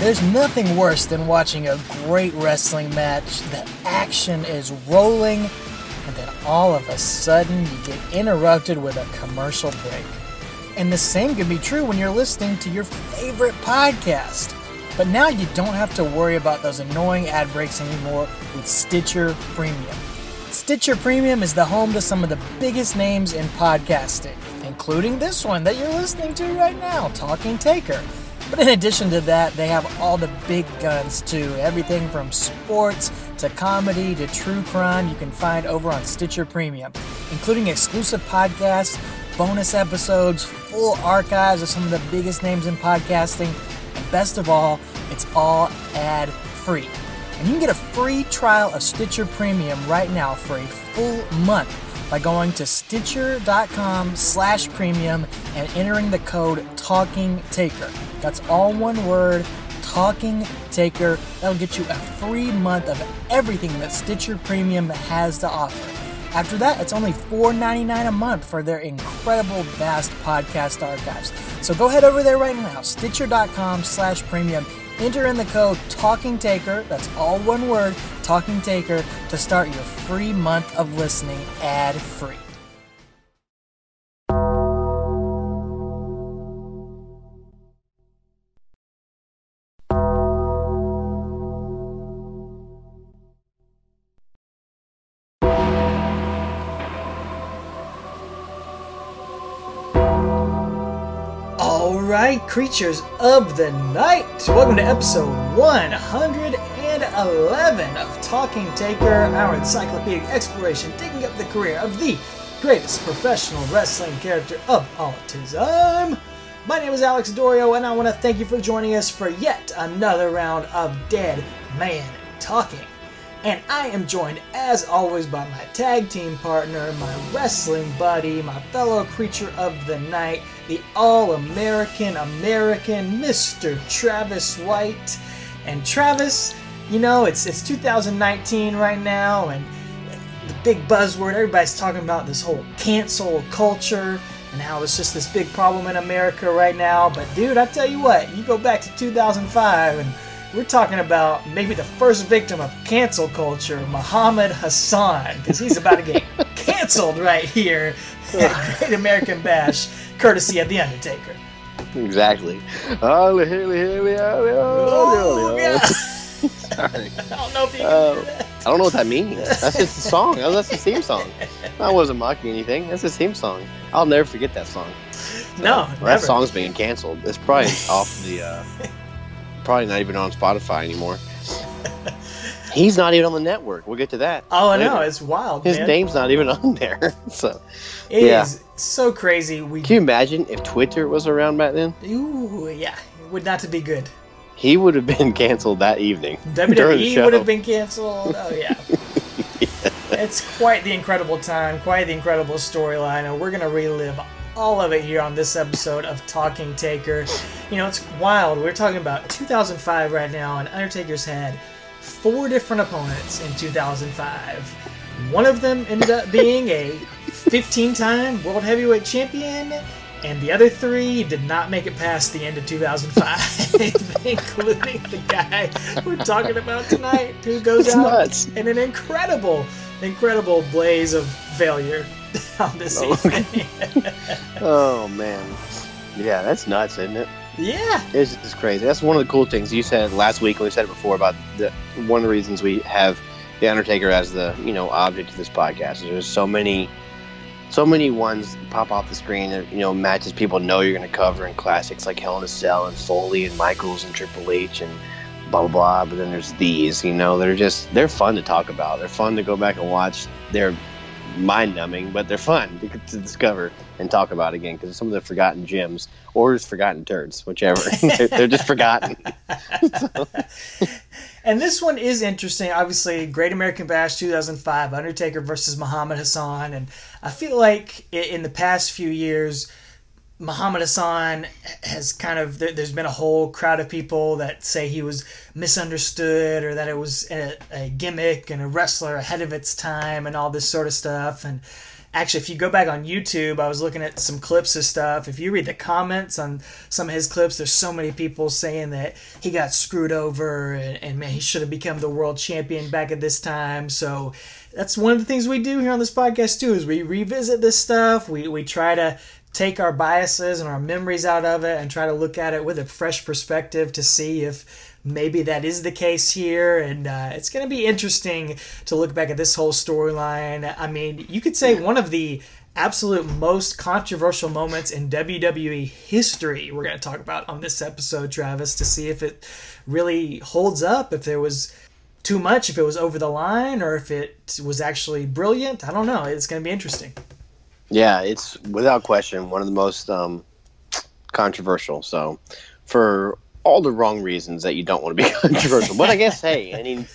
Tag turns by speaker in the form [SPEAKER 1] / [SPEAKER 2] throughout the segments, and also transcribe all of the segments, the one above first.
[SPEAKER 1] There's nothing worse than watching a great wrestling match. The action is rolling, and then all of a sudden you get interrupted with a commercial break. And the same can be true when you're listening to your favorite podcast. But now you don't have to worry about those annoying ad breaks anymore with Stitcher Premium. Stitcher Premium is the home to some of the biggest names in podcasting, including this one that you're listening to right now, Talking Taker. But in addition to that, they have all the big guns too. Everything from sports to comedy to true crime you can find over on Stitcher Premium, including exclusive podcasts, bonus episodes, full archives of some of the biggest names in podcasting, and best of all, it's all ad free. And you can get a free trial of Stitcher Premium right now for a full month by going to stitcher.com slash premium and entering the code talking taker. That's all one word talking taker. That'll get you a free month of everything that stitcher premium has to offer. After that it's only $4.99 a month for their incredible vast podcast archives. So go head over there right now stitcher.com slash premium enter in the code talking taker that's all one word talking taker to start your free month of listening ad free creatures of the night. Welcome to episode 111 of Talking Taker, our encyclopedic exploration digging up the career of the greatest professional wrestling character of all time. My name is Alex Dorio, and I want to thank you for joining us for yet another round of Dead Man Talking. And I am joined, as always, by my tag team partner, my wrestling buddy, my fellow creature of the night, the all American American Mr. Travis White. And Travis, you know, it's, it's 2019 right now, and the big buzzword, everybody's talking about this whole cancel culture and how it's just this big problem in America right now. But, dude, I tell you what, you go back to 2005 and we're talking about maybe the first victim of cancel culture, Muhammad Hassan, because he's about to get canceled right here at Great American Bash, courtesy of The Undertaker.
[SPEAKER 2] Exactly. Oh,
[SPEAKER 1] yeah.
[SPEAKER 2] Sorry.
[SPEAKER 1] I don't know if you
[SPEAKER 2] Uh. I don't know what that means. That's just the song. That's the theme song. I wasn't mocking anything. That's his theme song. I'll never forget that song.
[SPEAKER 1] No,
[SPEAKER 2] Well,
[SPEAKER 1] never.
[SPEAKER 2] that song's being canceled. It's probably off the. Uh, probably not even on Spotify anymore. He's not even on the network. We'll get to that.
[SPEAKER 1] Oh, I know. It's wild,
[SPEAKER 2] His
[SPEAKER 1] man.
[SPEAKER 2] name's not even on there. So,
[SPEAKER 1] It is
[SPEAKER 2] yeah.
[SPEAKER 1] so crazy. We,
[SPEAKER 2] can you imagine if Twitter was around back then?
[SPEAKER 1] ooh, yeah, it would not to be good.
[SPEAKER 2] He would have been canceled that evening.
[SPEAKER 1] WWE would have been canceled. Oh yeah. It's quite the incredible time, quite the incredible storyline, and we're gonna relive all of it here on this episode of Talking Taker. You know, it's wild. We're talking about 2005 right now, and Undertaker's had four different opponents in 2005. One of them ended up being a 15-time World Heavyweight Champion, and the other three did not make it past the end of 2005, including the guy we're talking about tonight, who goes
[SPEAKER 2] It's
[SPEAKER 1] out
[SPEAKER 2] nuts.
[SPEAKER 1] in an incredible, incredible blaze of failure on this
[SPEAKER 2] Oh,
[SPEAKER 1] evening.
[SPEAKER 2] Oh man, yeah, that's nuts, isn't it?
[SPEAKER 1] yeah,
[SPEAKER 2] It's just crazy. That's one of the cool things you said last week, and we said it before about the one of the reasons we have the Undertaker as the you know object of this podcast. is There's so many, so many ones pop off the screen. that, You know, matches people know you're going to cover, in classics like Hell in a Cell and Foley and Michaels and Triple H and blah blah blah. But then there's these. You know, they're just they're fun to talk about. They're fun to go back and watch. They're mind numbing, but they're fun to, to discover and talk about again because some of the forgotten gems or just forgotten turds, whichever. they're, they're just forgotten.
[SPEAKER 1] and this one is interesting. Obviously, Great American Bash 2005, Undertaker versus Muhammad Hassan, and I feel like in the past few years, Muhammad Hassan has kind of there, there's been a whole crowd of people that say he was misunderstood or that it was a, a gimmick and a wrestler ahead of its time and all this sort of stuff and actually, if you go back on YouTube, I was looking at some clips of stuff. If you read the comments on some of his clips, there's so many people saying that he got screwed over and, and man, he should have become the world champion back at this time. So that's one of the things we do here on this podcast too is we revisit this stuff. We we try to take our biases and our memories out of it and try to look at it with a fresh perspective to see if maybe that is the case here. And uh, it's going to be interesting to look back at this whole storyline. I mean, you could say one of the absolute most controversial moments in WWE history we're going to talk about on this episode, Travis, to see if it really holds up, if there was too much, if it was over the line, or if it was actually brilliant. I don't know. It's going to be interesting.
[SPEAKER 2] Yeah, it's without question one of the most um, controversial. So, for all the wrong reasons that you don't want to be controversial, but I guess hey, I mean,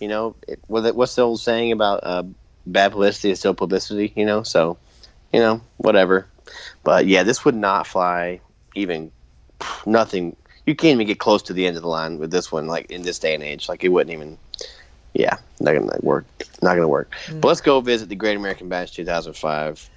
[SPEAKER 2] you know, it, what's the old saying about uh, bad publicity is still publicity? You know, so you know, whatever. But yeah, this would not fly even nothing. You can't even get close to the end of the line with this one, like in this day and age. Like it wouldn't even. Yeah, not gonna work. Not gonna work. Mm. But let's go visit the Great American Bash 2005.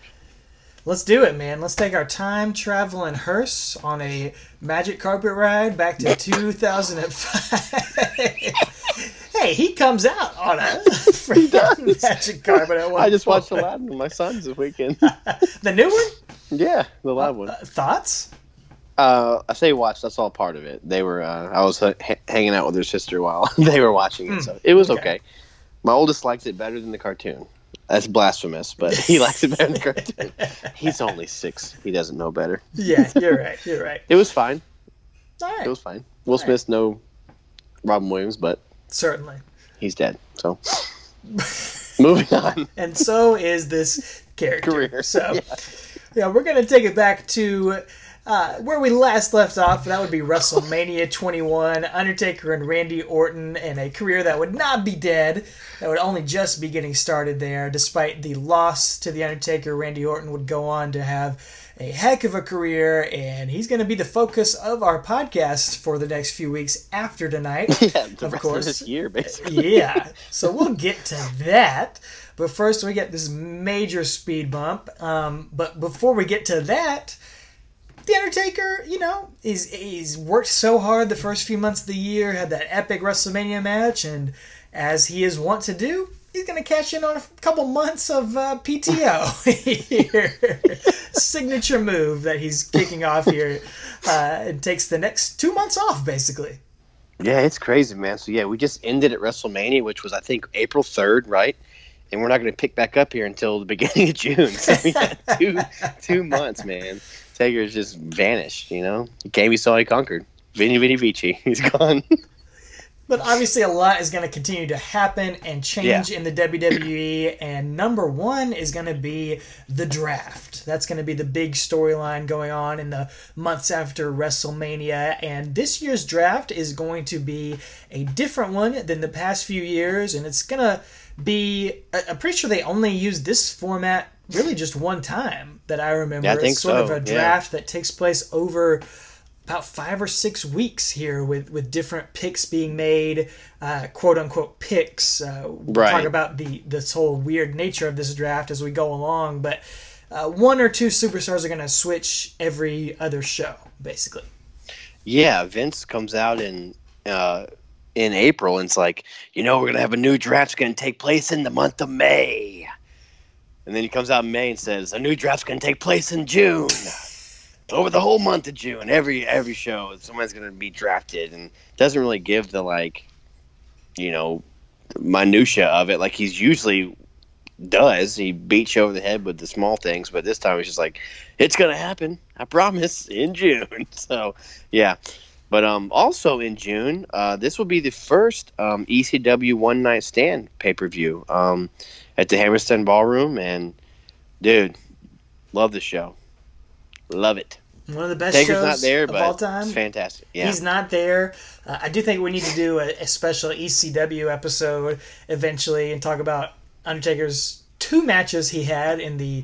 [SPEAKER 1] Let's do it, man. Let's take our time traveling hearse on a magic carpet ride back to 2005. hey, he comes out on a freaking magic carpet at one
[SPEAKER 2] I just watched Aladdin with my sons this weekend.
[SPEAKER 1] the new one?
[SPEAKER 2] Yeah, the live one.
[SPEAKER 1] Uh, thoughts?
[SPEAKER 2] Uh, I say watch. That's all part of it. They were. Uh, I was uh, ha- hanging out with their sister while they were watching it, mm, so it was okay. okay. My oldest likes it better than the cartoon. That's blasphemous, but he likes it better than the cartoon. He's only six. He doesn't know better.
[SPEAKER 1] Yeah, you're right. You're right.
[SPEAKER 2] it was fine. Right. It was fine. Will All Smith, right. no Robin Williams, but
[SPEAKER 1] certainly
[SPEAKER 2] he's dead. So moving on.
[SPEAKER 1] And so is this character. Career. So yeah, yeah we're gonna take it back to uh, where we last left off, that would be WrestleMania 21, Undertaker and Randy Orton, and a career that would not be dead, that would only just be getting started there. Despite the loss to The Undertaker, Randy Orton would go on to have a heck of a career, and he's going to be the focus of our podcast for the next few weeks after tonight.
[SPEAKER 2] Yeah, of course. Of this year,
[SPEAKER 1] basically. yeah, so we'll get to that. But first, we get this major speed bump. Um, but before we get to that, the Undertaker, you know, he's he's worked so hard the first few months of the year, had that epic WrestleMania match, and as he is wont to do, he's going to cash in on a couple months of uh, PTO Signature move that he's kicking off here, uh, and takes the next two months off, basically.
[SPEAKER 2] Yeah, it's crazy, man. So yeah, we just ended at WrestleMania, which was I think April third, right? And we're not going to pick back up here until the beginning of June. So had two two months, man. Taker's just vanished. You know, he came, he saw, he conquered. Vinny Vinny Vici, he's gone.
[SPEAKER 1] but obviously, a lot is going to continue to happen and change yeah. in the WWE. And number one is going to be the draft. That's going to be the big storyline going on in the months after WrestleMania. And this year's draft is going to be a different one than the past few years. And it's going to be, I'm pretty sure they only use this format really just one time that I remember.
[SPEAKER 2] Yeah, I think
[SPEAKER 1] it's sort
[SPEAKER 2] so.
[SPEAKER 1] of a draft yeah. that takes place over about five or six weeks here with, with different picks being made, uh, quote unquote picks. Uh, we'll right. talk about the this whole weird nature of this draft as we go along, but uh, one or two superstars are going to switch every other show, basically.
[SPEAKER 2] Yeah, Vince comes out and uh, in April and it's like, you know, we're to have a new draft going to take place in the month of May. And then he comes out in May and says a new draft's going to take place in June. Over the whole month of June, every every show, someone's going to be drafted, and doesn't really give the like, you know, minutia of it like he's usually does. He beats you over the head with the small things, but this time he's just like, it's going to happen. I promise in June. So yeah, but um, also in June, uh, this will be the first um, ECW One Night Stand pay per view. Um, at the Hammerstein Ballroom, and dude, love the show, love it.
[SPEAKER 1] One of the best Taker's shows
[SPEAKER 2] not there,
[SPEAKER 1] of all time.
[SPEAKER 2] It's fantastic. Yeah.
[SPEAKER 1] He's not there. Uh, I do think we need to do a, a, special ECW episode eventually and talk about Undertaker's two matches he had in the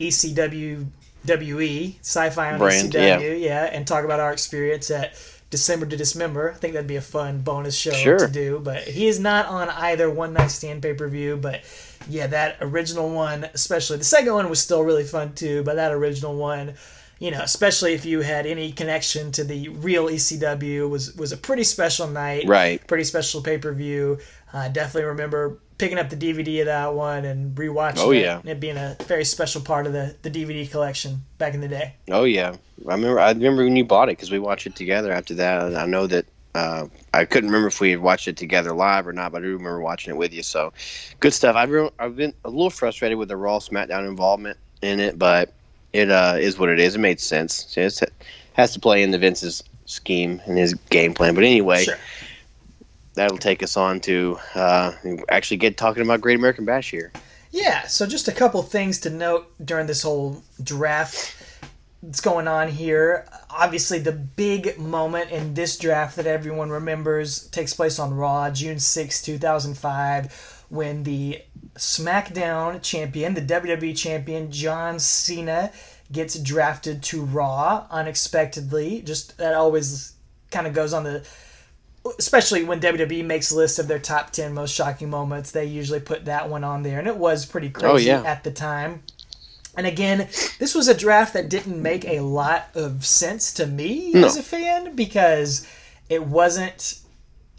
[SPEAKER 1] ECW WE sci-fi on Brand, ECW, yeah. yeah, and talk about our experience at December to Dismember. I think that'd be a fun bonus show
[SPEAKER 2] sure.
[SPEAKER 1] to do. But he is not on either One Night Stand pay per view. But yeah, that original one, especially the second one was still really fun too, but that original one, you know, especially if you had any connection to the real ECW, was was a pretty special night,
[SPEAKER 2] Right.
[SPEAKER 1] Pretty special pay per view. I definitely remember picking up the DVD of that one and rewatching
[SPEAKER 2] Oh,
[SPEAKER 1] it.
[SPEAKER 2] yeah.
[SPEAKER 1] and it being a very special part of the the DVD collection back in the day.
[SPEAKER 2] Oh yeah, I remember. I remember when you bought it because we watched it together. After that, and I know that uh, I couldn't remember if we had watched it together live or not, but I do remember watching it with you. So, good stuff. I've re- I've been a little frustrated with the Raw SmackDown involvement in it, but it uh, is what it is. It made sense. It has to play into Vince's scheme and his game plan. But anyway,
[SPEAKER 1] Sure.
[SPEAKER 2] That'll take us on to uh, actually get talking about Great American Bash here.
[SPEAKER 1] Yeah, so just a couple things to note during this whole draft that's going on here. Obviously, the big moment in this draft that everyone remembers takes place on Raw, June 6, 2005, when the SmackDown champion, the WWE champion, John Cena, gets drafted to Raw unexpectedly. Just that always kind of goes on the especially when WWE makes lists of their top 10 most shocking moments, they usually put that one on there. And it was pretty oh, crazy
[SPEAKER 2] Oh, yeah.
[SPEAKER 1] at the time. And again, this was a draft that didn't make a lot of sense to me
[SPEAKER 2] No.
[SPEAKER 1] as a fan because it wasn't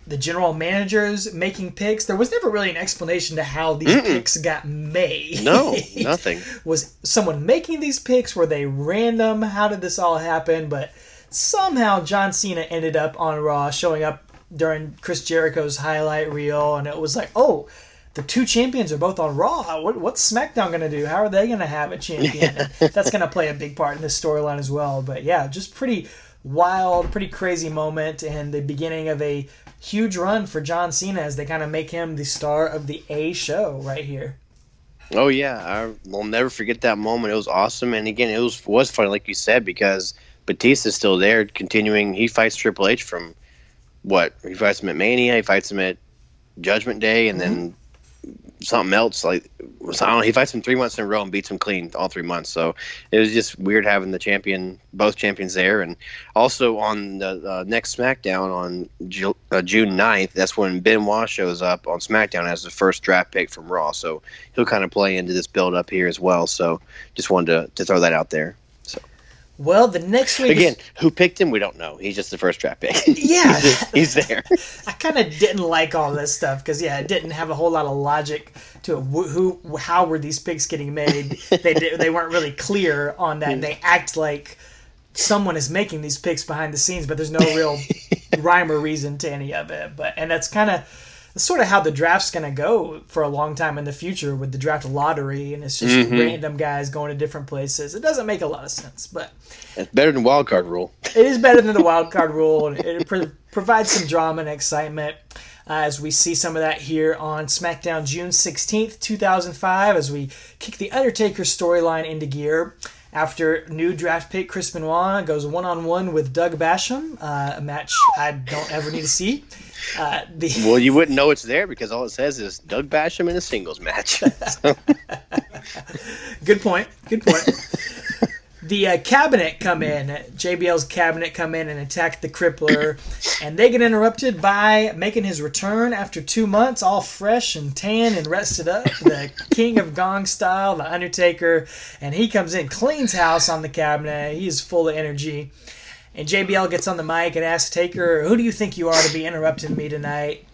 [SPEAKER 1] the general managers making picks. There was never really an explanation to how these picks got made.
[SPEAKER 2] No, nothing.
[SPEAKER 1] was someone making these picks? Were they random? How did this all happen? But somehow John Cena ended up on Raw, showing up during Chris Jericho's highlight reel, and it was like, oh, the two champions are both on Raw. What, what's SmackDown going to do? How are they going to have a champion? And that's going to play a big part in this storyline as well. But yeah, just pretty wild, pretty crazy moment, and the beginning of a huge run for John Cena as they kind of make him the star of the A show right here.
[SPEAKER 2] Oh yeah, I will never forget that moment. It was awesome, and again, it was was funny, like you said, because Batista's still there, continuing. He fights Triple H from what? He fights him at Mania. He fights him at Judgment Day, and then something else. Like I don't know. He fights him three months in a row and beats him clean all three months. So it was just weird having the champion, both champions there, and also on the uh, next SmackDown on Ju- uh, June 9th, that's when Benoit shows up on SmackDown as the first draft pick from Raw. So he'll kind of play into this build up here as well. So just wanted to, to throw that out there.
[SPEAKER 1] Well, the next week is-
[SPEAKER 2] Again, who picked him? We don't know. He's just the first draft pick.
[SPEAKER 1] Yeah.
[SPEAKER 2] he's, there.
[SPEAKER 1] I kind of didn't like all this stuff because yeah, it didn't have a whole lot of logic to it. Wh- Who, how were these picks getting made? they did, they weren't really clear on that. And they act like someone is making these picks behind the scenes, but there's no real rhyme or reason to any of it. But and that's kind of that's sort of how the draft's going to go for a long time in the future with the draft lottery, and it's just random guys going to different places. It doesn't make a lot of sense, but
[SPEAKER 2] It's better than wild card rule.
[SPEAKER 1] it is better than the wild card rule, and it pro- provides some drama and excitement. Uh, as we see some of that here on SmackDown June 16th, 2005, as we kick the Undertaker storyline into gear. After new draft pick Chris Benoit goes one on one with Doug Basham, uh, a match I don't ever need to see. Uh, the
[SPEAKER 2] Well, you wouldn't know it's there because all it says is Doug Basham in a singles match. So-
[SPEAKER 1] Good point. Good point. the uh, cabinet come in. JBL's cabinet come in and attack the Crippler, and they get interrupted by making his return after two months, all fresh and tan and rested up. The King of Gong style, the Undertaker, and he comes in, cleans house on the cabinet. He is full of energy. And JBL gets on the mic and asks Taker, "Who do you think you are to be interrupting me tonight?"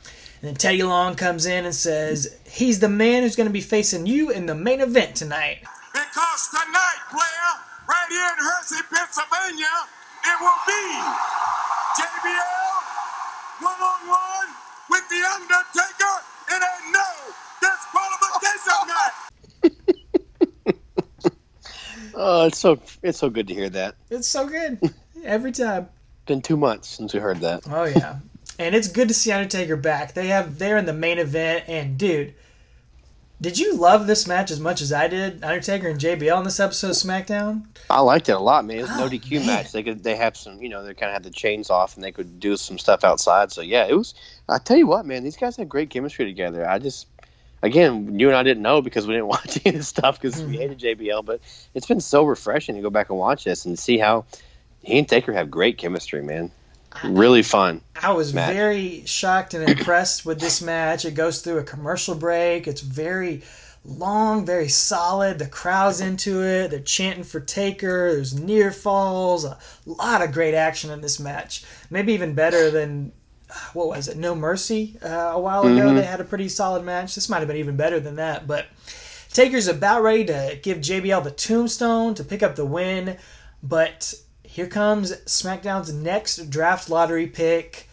[SPEAKER 1] And then Teddy Long comes in and says, "He's the man who's going to be facing you in the main event tonight."
[SPEAKER 3] Because tonight, player, right here in Hershey, Pennsylvania, it will be JBL one on one with The Undertaker in a no disqualification match.
[SPEAKER 2] oh, it's so it's so good to hear that.
[SPEAKER 1] It's so good every time.
[SPEAKER 2] Been two months since we heard that.
[SPEAKER 1] Oh yeah, and it's good to see Undertaker back. They have they're in the main event, and dude, did you love this match as much as I did? Undertaker and JBL in this episode of SmackDown.
[SPEAKER 2] I liked it a lot, man. It was an
[SPEAKER 1] Oh,
[SPEAKER 2] ODQ
[SPEAKER 1] man.
[SPEAKER 2] match. They could they have some, you know, they kind of had the chains off and they could do some stuff outside. So yeah, it was. I tell you what, man, these guys had great chemistry together. I just, again, you and I didn't know because we didn't watch any of this stuff because
[SPEAKER 1] Mm-hmm.
[SPEAKER 2] we hated JBL. But it's been so refreshing to go back and watch this and see how he and Taker have great chemistry, man. Really fun.
[SPEAKER 1] I was
[SPEAKER 2] Match.
[SPEAKER 1] very shocked and impressed with this match. It goes through a commercial break. It's very long, very solid. The crowd's into it. They're chanting for Taker. There's near falls. A lot of great action in this match. Maybe even better than what was it? No Mercy uh, a while ago.
[SPEAKER 2] Mhm.
[SPEAKER 1] They had a pretty solid match. This might have been even better than that. But Taker's about ready to give JBL the tombstone to pick up the win. But here comes SmackDown's next draft lottery pick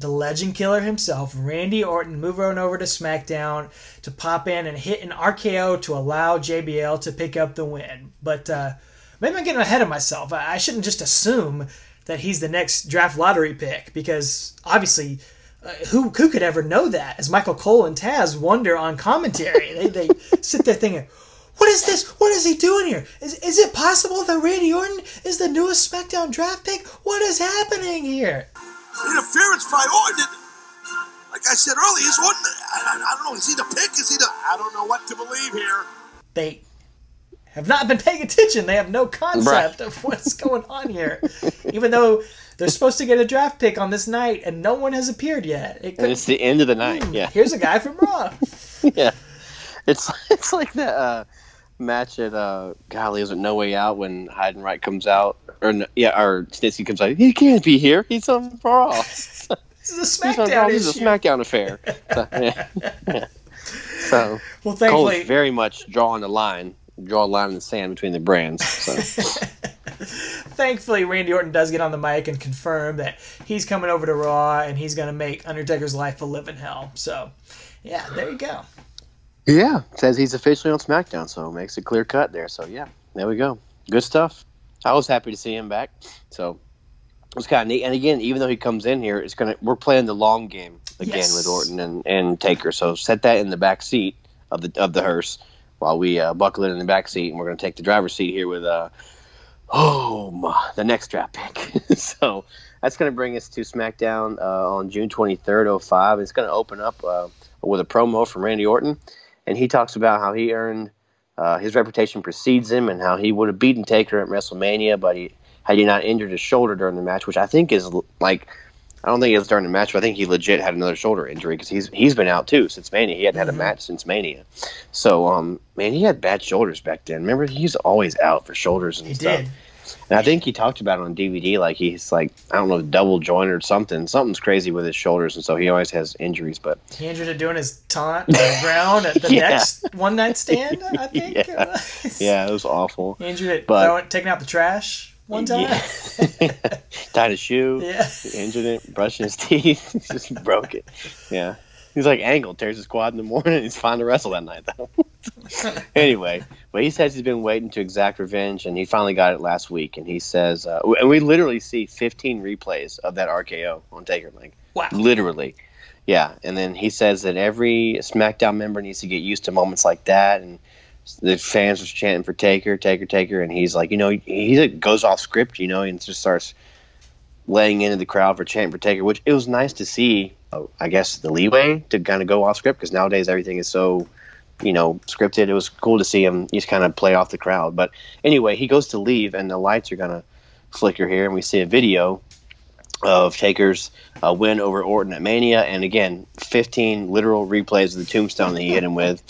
[SPEAKER 1] the legend killer himself, Randy Orton, move on over to SmackDown to pop in and hit an RKO to allow JBL to pick up the win. But uh, maybe I'm getting ahead of myself. I I shouldn't just assume that he's the next draft lottery pick because obviously. Uh, who, who could ever know that? As Michael Cole and Taz wonder on commentary, they, they sit there thinking, "What is this? What is he doing here? Is, is it possible that Randy Orton is the newest SmackDown draft pick? What is happening here?"
[SPEAKER 3] Interference by Orton. Like I said earlier, is Orton. I, I, I don't know. Is he the pick? Is he the? I don't know what to believe here.
[SPEAKER 1] they have not been paying attention. They have no concept of what's going on here. Even though they're supposed to get a draft pick on this night and no one has appeared yet. It
[SPEAKER 2] And
[SPEAKER 1] could,
[SPEAKER 2] it's the end of the night. Yeah.
[SPEAKER 1] Here's a guy from Raw.
[SPEAKER 2] yeah. It's it's like that uh, match at uh, golly, is it No Way Out when Heidenreich comes out or no, yeah, or Snitsky comes out. He can't be here. He's on Raw.
[SPEAKER 1] This is a SmackDown.
[SPEAKER 2] This is a. SmackDown affair. So, yeah. Yeah. so
[SPEAKER 1] well, thankfully,
[SPEAKER 2] very much drawing the line, draw a line in the sand between the brands. So
[SPEAKER 1] thankfully, Randy Orton does get on the mic and confirm that he's coming over to Raw and he's going to make Undertaker's life a living hell. So, yeah, there you go.
[SPEAKER 2] Yeah, says he's officially on SmackDown, so makes a clear cut there. So yeah, there we go. Good stuff. I was happy to see him back. So it was kind of neat. And again, even though he comes in here, it's gonna we're playing the long game again
[SPEAKER 1] Yes.
[SPEAKER 2] with Orton and, and Taker. So set that in the back seat of the of the hearse while we uh, buckle it in the back seat, and we're gonna take the driver's seat here with uh oh my, the next draft pick. so that's gonna bring us to SmackDown uh, on June twenty third, oh five. It's gonna open up uh, with a promo from Randy Orton, and he talks about how he earned. Uh, his reputation precedes him, and how he would have beaten Taker at WrestleMania, but he had he not injured his shoulder during the match, which I think is like I don't think it was during the match, but I think he legit had another shoulder injury because he's he's been out too since Mania. He hadn't had a match since Mania, so um man, he had bad shoulders back then. Remember, he's always out for shoulders and
[SPEAKER 1] He
[SPEAKER 2] stuff.
[SPEAKER 1] did.
[SPEAKER 2] And I think he talked about it on DVD, like he's like I don't know, double jointed or something. Something's crazy with his shoulders, and so he always has injuries. But
[SPEAKER 1] He injured it doing his taunt on the ground at the
[SPEAKER 2] Yeah.
[SPEAKER 1] next one night stand, I think.
[SPEAKER 2] Yeah. yeah, it was awful.
[SPEAKER 1] He injured it
[SPEAKER 2] But-
[SPEAKER 1] throwing, taking out the trash one time.
[SPEAKER 2] Yeah. Tied his shoe.
[SPEAKER 1] Yeah.
[SPEAKER 2] injured it, brushing his teeth, just broke it. Yeah. He's like Angle, tears his quad in the morning. He's fine to wrestle that night, though. anyway, but he says he's been waiting to exact revenge, and he finally got it last week. And he says, uh, and we literally see 15 replays of that RKO on Taker. Like,
[SPEAKER 1] Wow.
[SPEAKER 2] literally. Yeah. And then he says that every SmackDown member needs to get used to moments like that. And the fans was chanting for Taker, Taker, Taker. And he's like, you know, he, he goes off script, you know, and just starts laying into the crowd for chanting for Taker, which it was nice to see. Uh, I guess the leeway to kind of go off script because nowadays everything is so, you know, scripted. It was cool to see him just kind of play off the crowd. But anyway, he goes to leave, and the lights are gonna flicker here, and we see a video of Taker's uh, win over Orton at Mania, and again, 15 literal replays of the tombstone that he hit him with.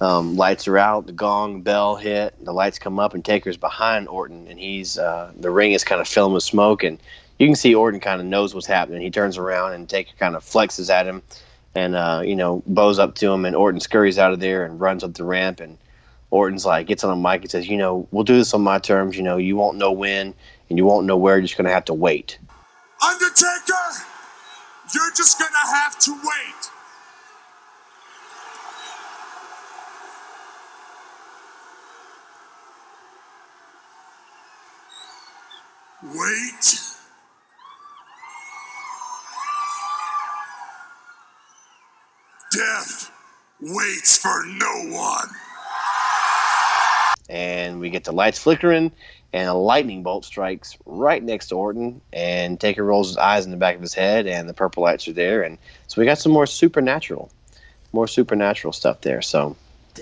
[SPEAKER 2] Um, lights are out, the gong bell hit, the lights come up, and Taker's behind Orton, and he's uh, the ring is kind of filling with smoke, and you can see Orton kind of knows what's happening. He turns around, and Taker kind of flexes at him, and uh, you know bows up to him, and Orton scurries out of there and runs up the ramp, and Orton's like gets on a mic and says, you know, we'll do this on my terms. You know, you won't know when, and you won't know where. You're just gonna have to wait.
[SPEAKER 3] Undertaker, you're just gonna have to wait. Wait. Death waits for no one.
[SPEAKER 2] and we get the lights flickering, and a lightning bolt strikes right next to Orton, and Taker rolls his eyes in the back of his head, and the purple lights are there, and so we got some more supernatural, more supernatural stuff there. So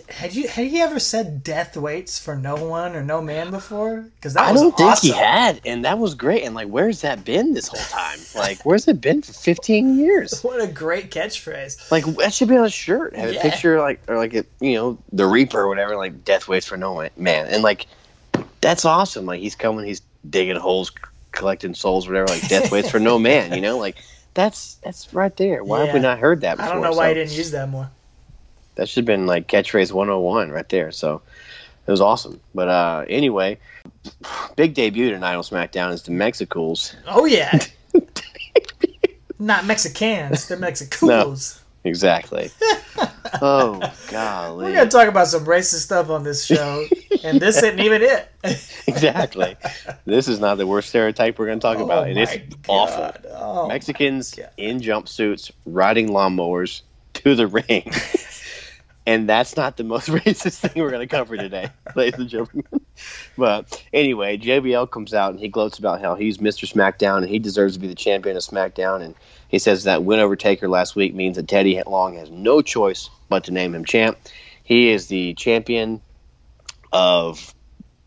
[SPEAKER 1] Had you had he ever said death waits for no one or no man before? Because that
[SPEAKER 2] I don't think he had, and that was great. And like, where's that been this whole time? Like, where's it been for 15 years?
[SPEAKER 1] What a great catchphrase.
[SPEAKER 2] Like, that should be on a shirt. Have
[SPEAKER 1] Yeah.
[SPEAKER 2] a picture, like, or like, a, you know, the Reaper or whatever. Like, death waits for no man, and like, that's awesome. Like, he's coming, he's digging holes, collecting souls, whatever. Like, death waits for no man. You know, like, that's that's right there. Why have we not heard that
[SPEAKER 1] I don't know why he didn't use that more.
[SPEAKER 2] That should have been like catchphrase 101 right there. So it was awesome. But uh, anyway, big debut tonight on SmackDown is the Mexicools.
[SPEAKER 1] Oh yeah. Not Mexicans, they're Mexicools.
[SPEAKER 2] Exactly. oh, golly.
[SPEAKER 1] We're gonna talk about some racist stuff on this show, and this isn't even it.
[SPEAKER 2] exactly. This is not the worst stereotype we're going to talk
[SPEAKER 1] Oh
[SPEAKER 2] about. And it's
[SPEAKER 1] my
[SPEAKER 2] awful.
[SPEAKER 1] Oh,
[SPEAKER 2] Mexicans in jumpsuits riding lawnmowers to the ring. And that's not the most racist thing we're going to cover today, ladies and gentlemen. But anyway, JBL comes out and he gloats about how he's Mr. SmackDown and he deserves to be the champion of SmackDown. And he says that win over Taker last week means that Teddy Long has no choice but to name him champ. He is the champion of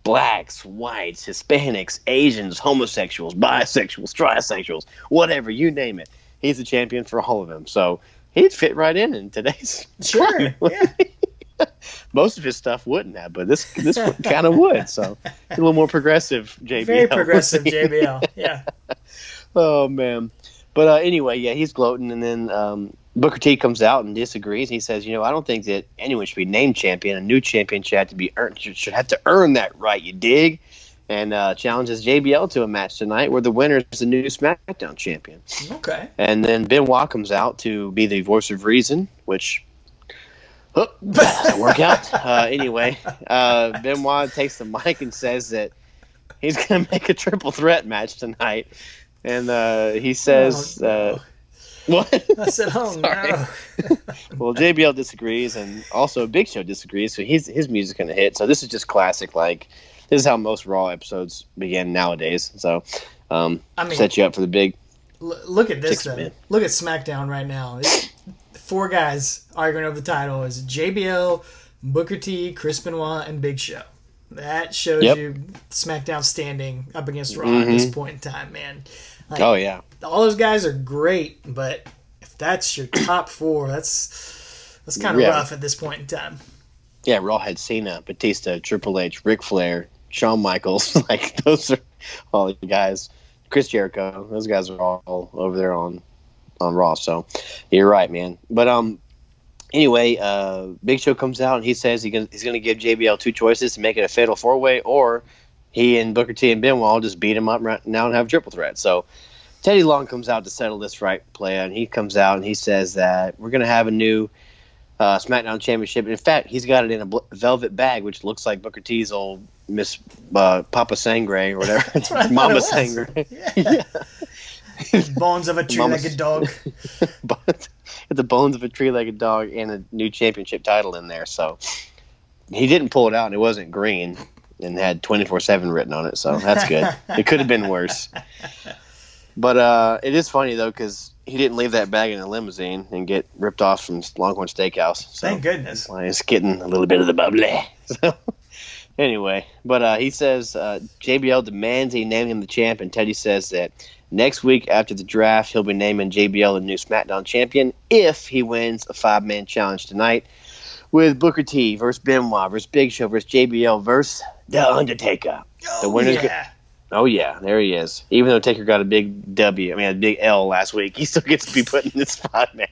[SPEAKER 2] blacks, whites, Hispanics, Asians, homosexuals, bisexuals, trisexuals, whatever, you name it. He's the champion for all of them. So he'd fit right in in today's.
[SPEAKER 1] sure. Yeah.
[SPEAKER 2] Most of his stuff wouldn't have, but this this kind of would. So a little more progressive, JBL.
[SPEAKER 1] Very progressive JBL. Yeah.
[SPEAKER 2] Oh man. But uh, anyway, yeah, he's gloating, and then um, Booker T comes out and disagrees. He says, "You know, I don't think that anyone should be named champion. A new champion should have to be earned. Should, should have to earn that right. You dig?" And uh, challenges JBL to a match tonight, where the winner is the new SmackDown champion.
[SPEAKER 1] Okay.
[SPEAKER 2] And then Benoit comes out to be the voice of reason, which oh, doesn't work out. Uh, anyway, uh, Benoit takes the mic and says that he's going to make a triple threat match tonight. And uh, he says,
[SPEAKER 1] Oh, no.
[SPEAKER 2] uh, "What?"
[SPEAKER 1] I said, "Oh
[SPEAKER 2] Sorry.
[SPEAKER 1] no."
[SPEAKER 2] well, JBL disagrees, and also Big Show disagrees. So he's his music's going to hit. So this is just classic. Like this is how most Raw episodes begin nowadays. So um,
[SPEAKER 1] I mean-
[SPEAKER 2] set you up for the big.
[SPEAKER 1] L- look at this though.
[SPEAKER 2] men.
[SPEAKER 1] Look at SmackDown right now. Four guys arguing over the title is JBL, Booker T, Chris Benoit, and Big Show. That shows
[SPEAKER 2] Yep.
[SPEAKER 1] you SmackDown standing up against Raw at this point in time, man. Like,
[SPEAKER 2] Oh yeah.
[SPEAKER 1] all those guys are great, but if that's your top four, that's that's kind of
[SPEAKER 2] Yeah.
[SPEAKER 1] rough at this point in time.
[SPEAKER 2] Yeah, Raw had Cena, Batista, Triple H, Ric Flair, Shawn Michaels. like those are all the guys. Chris Jericho. Those guys are all over there on on Raw. So you're right, man. But um, anyway, uh, Big Show comes out and he says he gonna, he's going to give JBL two choices to make it a fatal four way, or he and Booker T and Benoit just beat him up right now and have triple threat. So Teddy Long comes out to settle this right play, and he comes out and he says that we're going to have a new uh, SmackDown Championship. In fact, he's got it in a bl- velvet bag, which looks like Booker T's old Miss uh, Papa Sangre or whatever,
[SPEAKER 1] what I
[SPEAKER 2] Mama. Sangre.
[SPEAKER 1] Yeah. Bones of a tree-legged dog.
[SPEAKER 2] but the bones of a tree-legged dog and a new championship title in there. So he didn't pull it out, and it wasn't green, and had twenty-four seven written on it. So that's good. it could have been worse. But uh, it is funny though because he didn't leave that bag in a limousine and get ripped off from Longhorn Steakhouse. So
[SPEAKER 1] Thank goodness.
[SPEAKER 2] it's getting a little bit of the bubbly. So, anyway, but uh, he says uh, JBL demands he name him the champ, and Teddy says that next week after the draft, he'll be naming JBL the new SmackDown champion if he wins a five man challenge tonight with Booker T versus Benoit versus Big Show versus JBL versus The Undertaker. The
[SPEAKER 1] Oh,
[SPEAKER 2] winner's go-
[SPEAKER 1] yeah.
[SPEAKER 2] Oh yeah, there he is. Even though Taker got a big W, I mean a big L last week, he still gets to be put in this spot, man.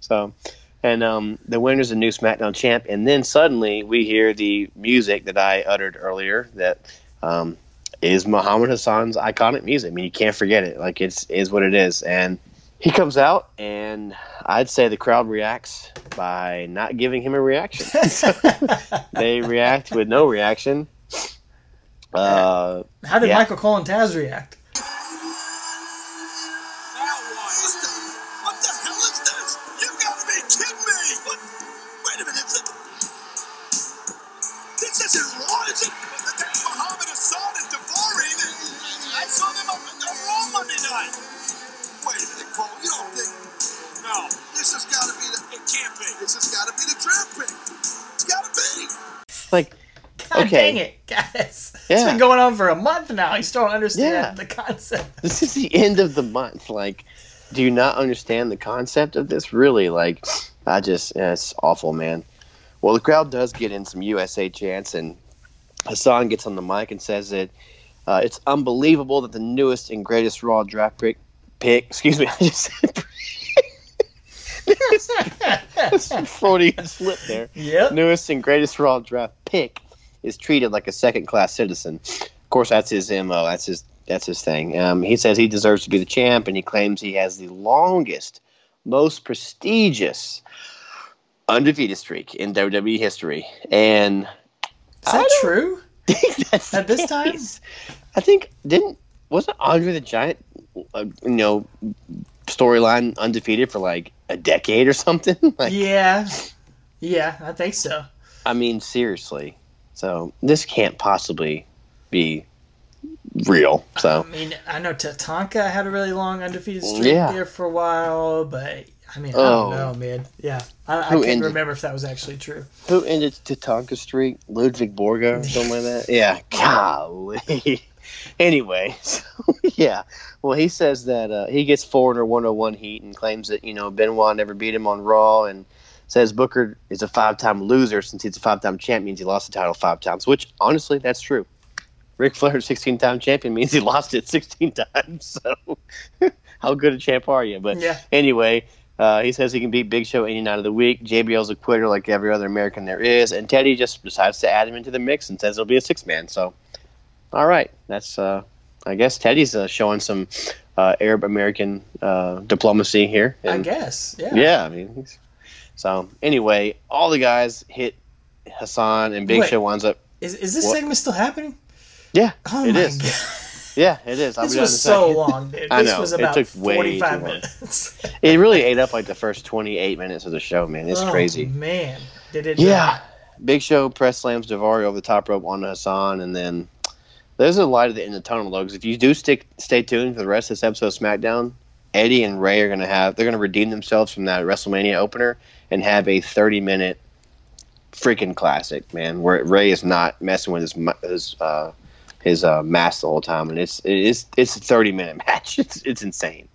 [SPEAKER 2] So, and um, the winner's a new SmackDown champ, and then suddenly we hear the music that I uttered earlier that um, is Muhammad Hassan's iconic music. I mean, you can't forget it. Like it's is what it is, and he comes out, and I'd say the crowd reacts by not giving him a reaction. they react with no reaction. Uh,
[SPEAKER 1] How did
[SPEAKER 2] Yeah.
[SPEAKER 1] Michael Cole and Taz react? God
[SPEAKER 2] Okay.
[SPEAKER 1] dang it, guys. It's been going on for a month now. You still don't understand
[SPEAKER 2] Yeah.
[SPEAKER 1] the concept.
[SPEAKER 2] this is the end of the month. Like, do you not understand the concept of this? Really? Like, I just, yeah, it's awful, man. Well, the crowd does get in some USA chants, and Hassan gets on the mic and says that uh, it's unbelievable that the newest and greatest Raw draft pick, pick excuse me, I just said Freudian slip there.
[SPEAKER 1] Yep.
[SPEAKER 2] Newest and greatest Raw draft pick is treated like a second class citizen. Of course, that's his mo. That's his that's his thing. Um, he says he deserves to be the champ, and he claims he has the longest, most prestigious undefeated streak in WWE history. And
[SPEAKER 1] Is that true?
[SPEAKER 2] that's
[SPEAKER 1] At this time?
[SPEAKER 2] I think didn't wasn't Andre the Giant, uh, you know, storyline undefeated for like a decade or something? like,
[SPEAKER 1] Yeah. Yeah, I think so.
[SPEAKER 2] I mean, seriously. So this can't possibly be real. So I
[SPEAKER 1] mean, I know Tatanka had a really long undefeated streak
[SPEAKER 2] Yeah.
[SPEAKER 1] there for a while, but I mean, I
[SPEAKER 2] Oh.
[SPEAKER 1] don't know, man. Yeah, I, I can't
[SPEAKER 2] ended-
[SPEAKER 1] remember if that was actually true.
[SPEAKER 2] who ended Tatanka streak? Ludwig Borga or something like that? Yeah. Golly. anyway, so yeah. Well, he says that uh, he gets Foreigner 101 heat and claims that you know Benoit never beat him on Raw and says Booker is a five-time loser since he's a five-time champ means he lost the title five times. Which honestly, that's true. Ric Flair, 16-time champion, means he lost it 16 times. So, how good a champ are you? But
[SPEAKER 1] Yeah.
[SPEAKER 2] anyway, uh, he says he can beat Big Show any night of the week. JBL's a quitter like every other American there is, and Teddy just decides to add him into the mix and says it'll be a six-man. So, all right, that's uh, I guess Teddy's uh, showing some uh, Arab American uh, diplomacy here.
[SPEAKER 1] I guess. Yeah.
[SPEAKER 2] yeah, I mean, he's- so anyway, all the guys hit Hassan, and Big
[SPEAKER 1] Wait.
[SPEAKER 2] Show winds up.
[SPEAKER 1] Is, is this
[SPEAKER 2] What?
[SPEAKER 1] segment still happening?
[SPEAKER 2] Yeah,
[SPEAKER 1] Oh
[SPEAKER 2] it is.
[SPEAKER 1] god.
[SPEAKER 2] Yeah, it is.
[SPEAKER 1] This was so long, dude.
[SPEAKER 2] I
[SPEAKER 1] This
[SPEAKER 2] know.
[SPEAKER 1] was
[SPEAKER 2] It took way
[SPEAKER 1] 45
[SPEAKER 2] too long.
[SPEAKER 1] minutes.
[SPEAKER 2] It really ate up like the first 28 minutes of the show, man. It's
[SPEAKER 1] Oh,
[SPEAKER 2] crazy.
[SPEAKER 1] Man. Did it uh,
[SPEAKER 2] Yeah. Big Show press slams Daivari over the top rope onto Hassan, and then there's a light at the end of the tunnel, though, because if you do stick, stay tuned for the rest of this episode of SmackDown, Eddie and Ray are going to have, they're going to redeem themselves from that WrestleMania opener and have a 30 minute freaking classic, man, where Ray is not messing with his, his, uh, his uh, mask the whole time, and it's it is it's a 30 minute match. It's it's insane.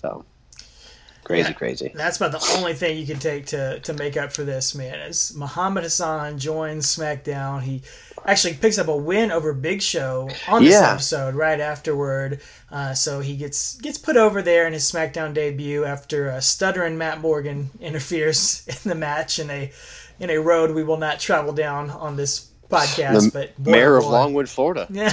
[SPEAKER 2] So crazy,
[SPEAKER 1] Yeah.
[SPEAKER 2] crazy.
[SPEAKER 1] That's about the only thing you can take to, to make up for this, man. Is Muhammad Hassan joins SmackDown. He actually picks up a win over Big Show on this
[SPEAKER 2] Yeah.
[SPEAKER 1] episode right afterward. Uh, so he gets gets put over there in his SmackDown debut after uh, stuttering Matt Morgan interferes in the match in a in a road we will not travel down on this podcast.
[SPEAKER 2] The
[SPEAKER 1] but
[SPEAKER 2] Mayor of. Longwood, Florida,
[SPEAKER 1] Yeah.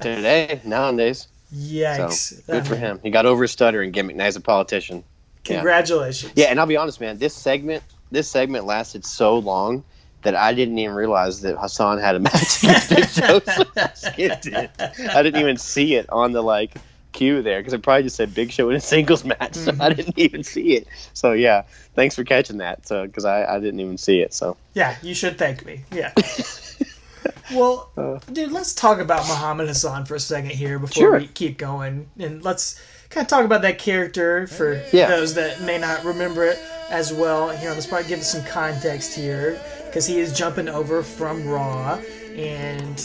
[SPEAKER 2] today nowadays. So good for him. He got over his stuttering gimmick. Now he's a politician. Yeah.
[SPEAKER 1] Congratulations.
[SPEAKER 2] Yeah, and I'll be honest, man. This segment, this segment lasted so long that I didn't even realize that Hassan had a match against Big Show. I skipped it. I didn't even see it on the like queue there because it probably just said Big Show in a singles match. So I didn't even see it. So yeah, thanks for catching that. So because I, I didn't even see it. So
[SPEAKER 1] Yeah, you should thank me. Yeah. well,
[SPEAKER 2] Uh.
[SPEAKER 1] dude, let's talk about Muhammad Hassan for a second here before
[SPEAKER 2] Sure.
[SPEAKER 1] we keep going, and let's kind of talk about that character for
[SPEAKER 2] Yeah.
[SPEAKER 1] those that may not remember it as well. Here on this part, give us some context here because he is jumping over from Raw, and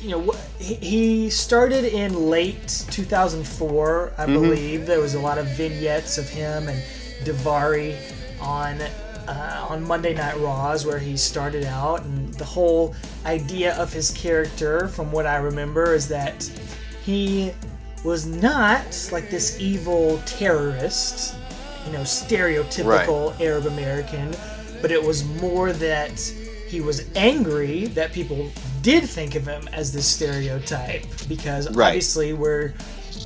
[SPEAKER 1] you know he- started in late 2004, I believe. There was a lot of vignettes of him and Daivari on uh, on Monday Night Raws where he started out, and the whole idea of his character, from what I remember, is that he was not like this evil terrorist, you know, stereotypical Arab American, but it was more that he was angry that people did think of him as this stereotype because
[SPEAKER 2] Right.
[SPEAKER 1] obviously we're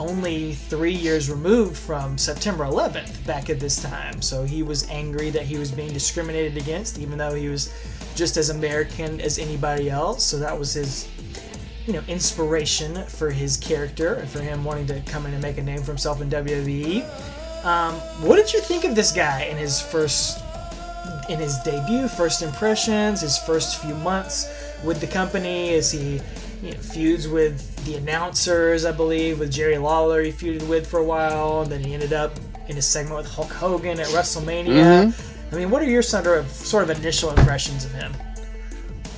[SPEAKER 1] only three years removed from September 11th back at this time. So he was angry that he was being discriminated against, even though he was just as American as anybody else. So that was his, you know, inspiration for his character and for him wanting to come in and make a name for himself in WWE. Um, what did you think of this guy in his first, in his debut, first impressions, his first few months with the company? Is he you know, feuds with the announcers, I believe, with Jerry Lawler. He feuded with for a while, and then he ended up in a segment with Hulk Hogan at WrestleMania. I mean, what are your sort of sort of initial impressions of him?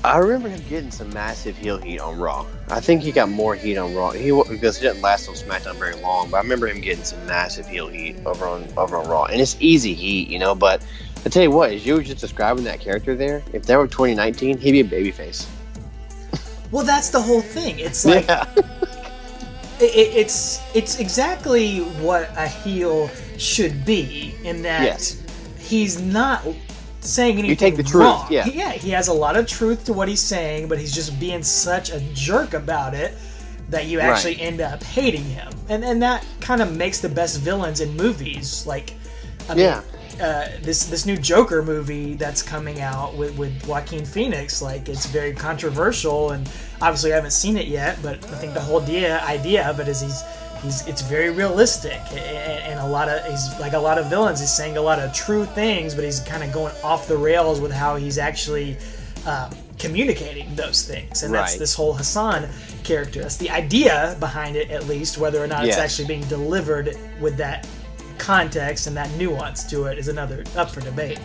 [SPEAKER 2] I remember him getting some massive heel heat on Raw. I think he got more heat on Raw. He because he didn't last on SmackDown very long, but I remember him getting some massive heel heat over on over on Raw, and it's easy heat, you know. But I tell you what, as you were just describing that character there, if that were 2019, he'd be a babyface.
[SPEAKER 1] Well, that's the whole thing. It's like
[SPEAKER 2] yeah,
[SPEAKER 1] it, it- it's it's exactly what a heel should be in that
[SPEAKER 2] Yes.
[SPEAKER 1] he's not saying anything
[SPEAKER 2] take the truth,
[SPEAKER 1] wrong.
[SPEAKER 2] yeah.
[SPEAKER 1] yeah, he has a lot of truth to what he's saying, but he's just being such a jerk about it that you actually end up hating him, and and that kind of makes the best villains in movies. Like, I mean,
[SPEAKER 2] Yeah.
[SPEAKER 1] uh, this this new Joker movie that's coming out with with Joaquin Phoenix, like it's very controversial, and obviously I haven't seen it yet, but I think the whole idea idea of it is he's he's it's very realistic, and, and a lot of he's like a lot of villains. He's saying a lot of true things, but he's kind of going off the rails with how he's actually. Um, communicating those things and that's this whole hassan character that's the idea behind it at least whether or not it's actually being delivered with that context and that nuance to it is another up for debate.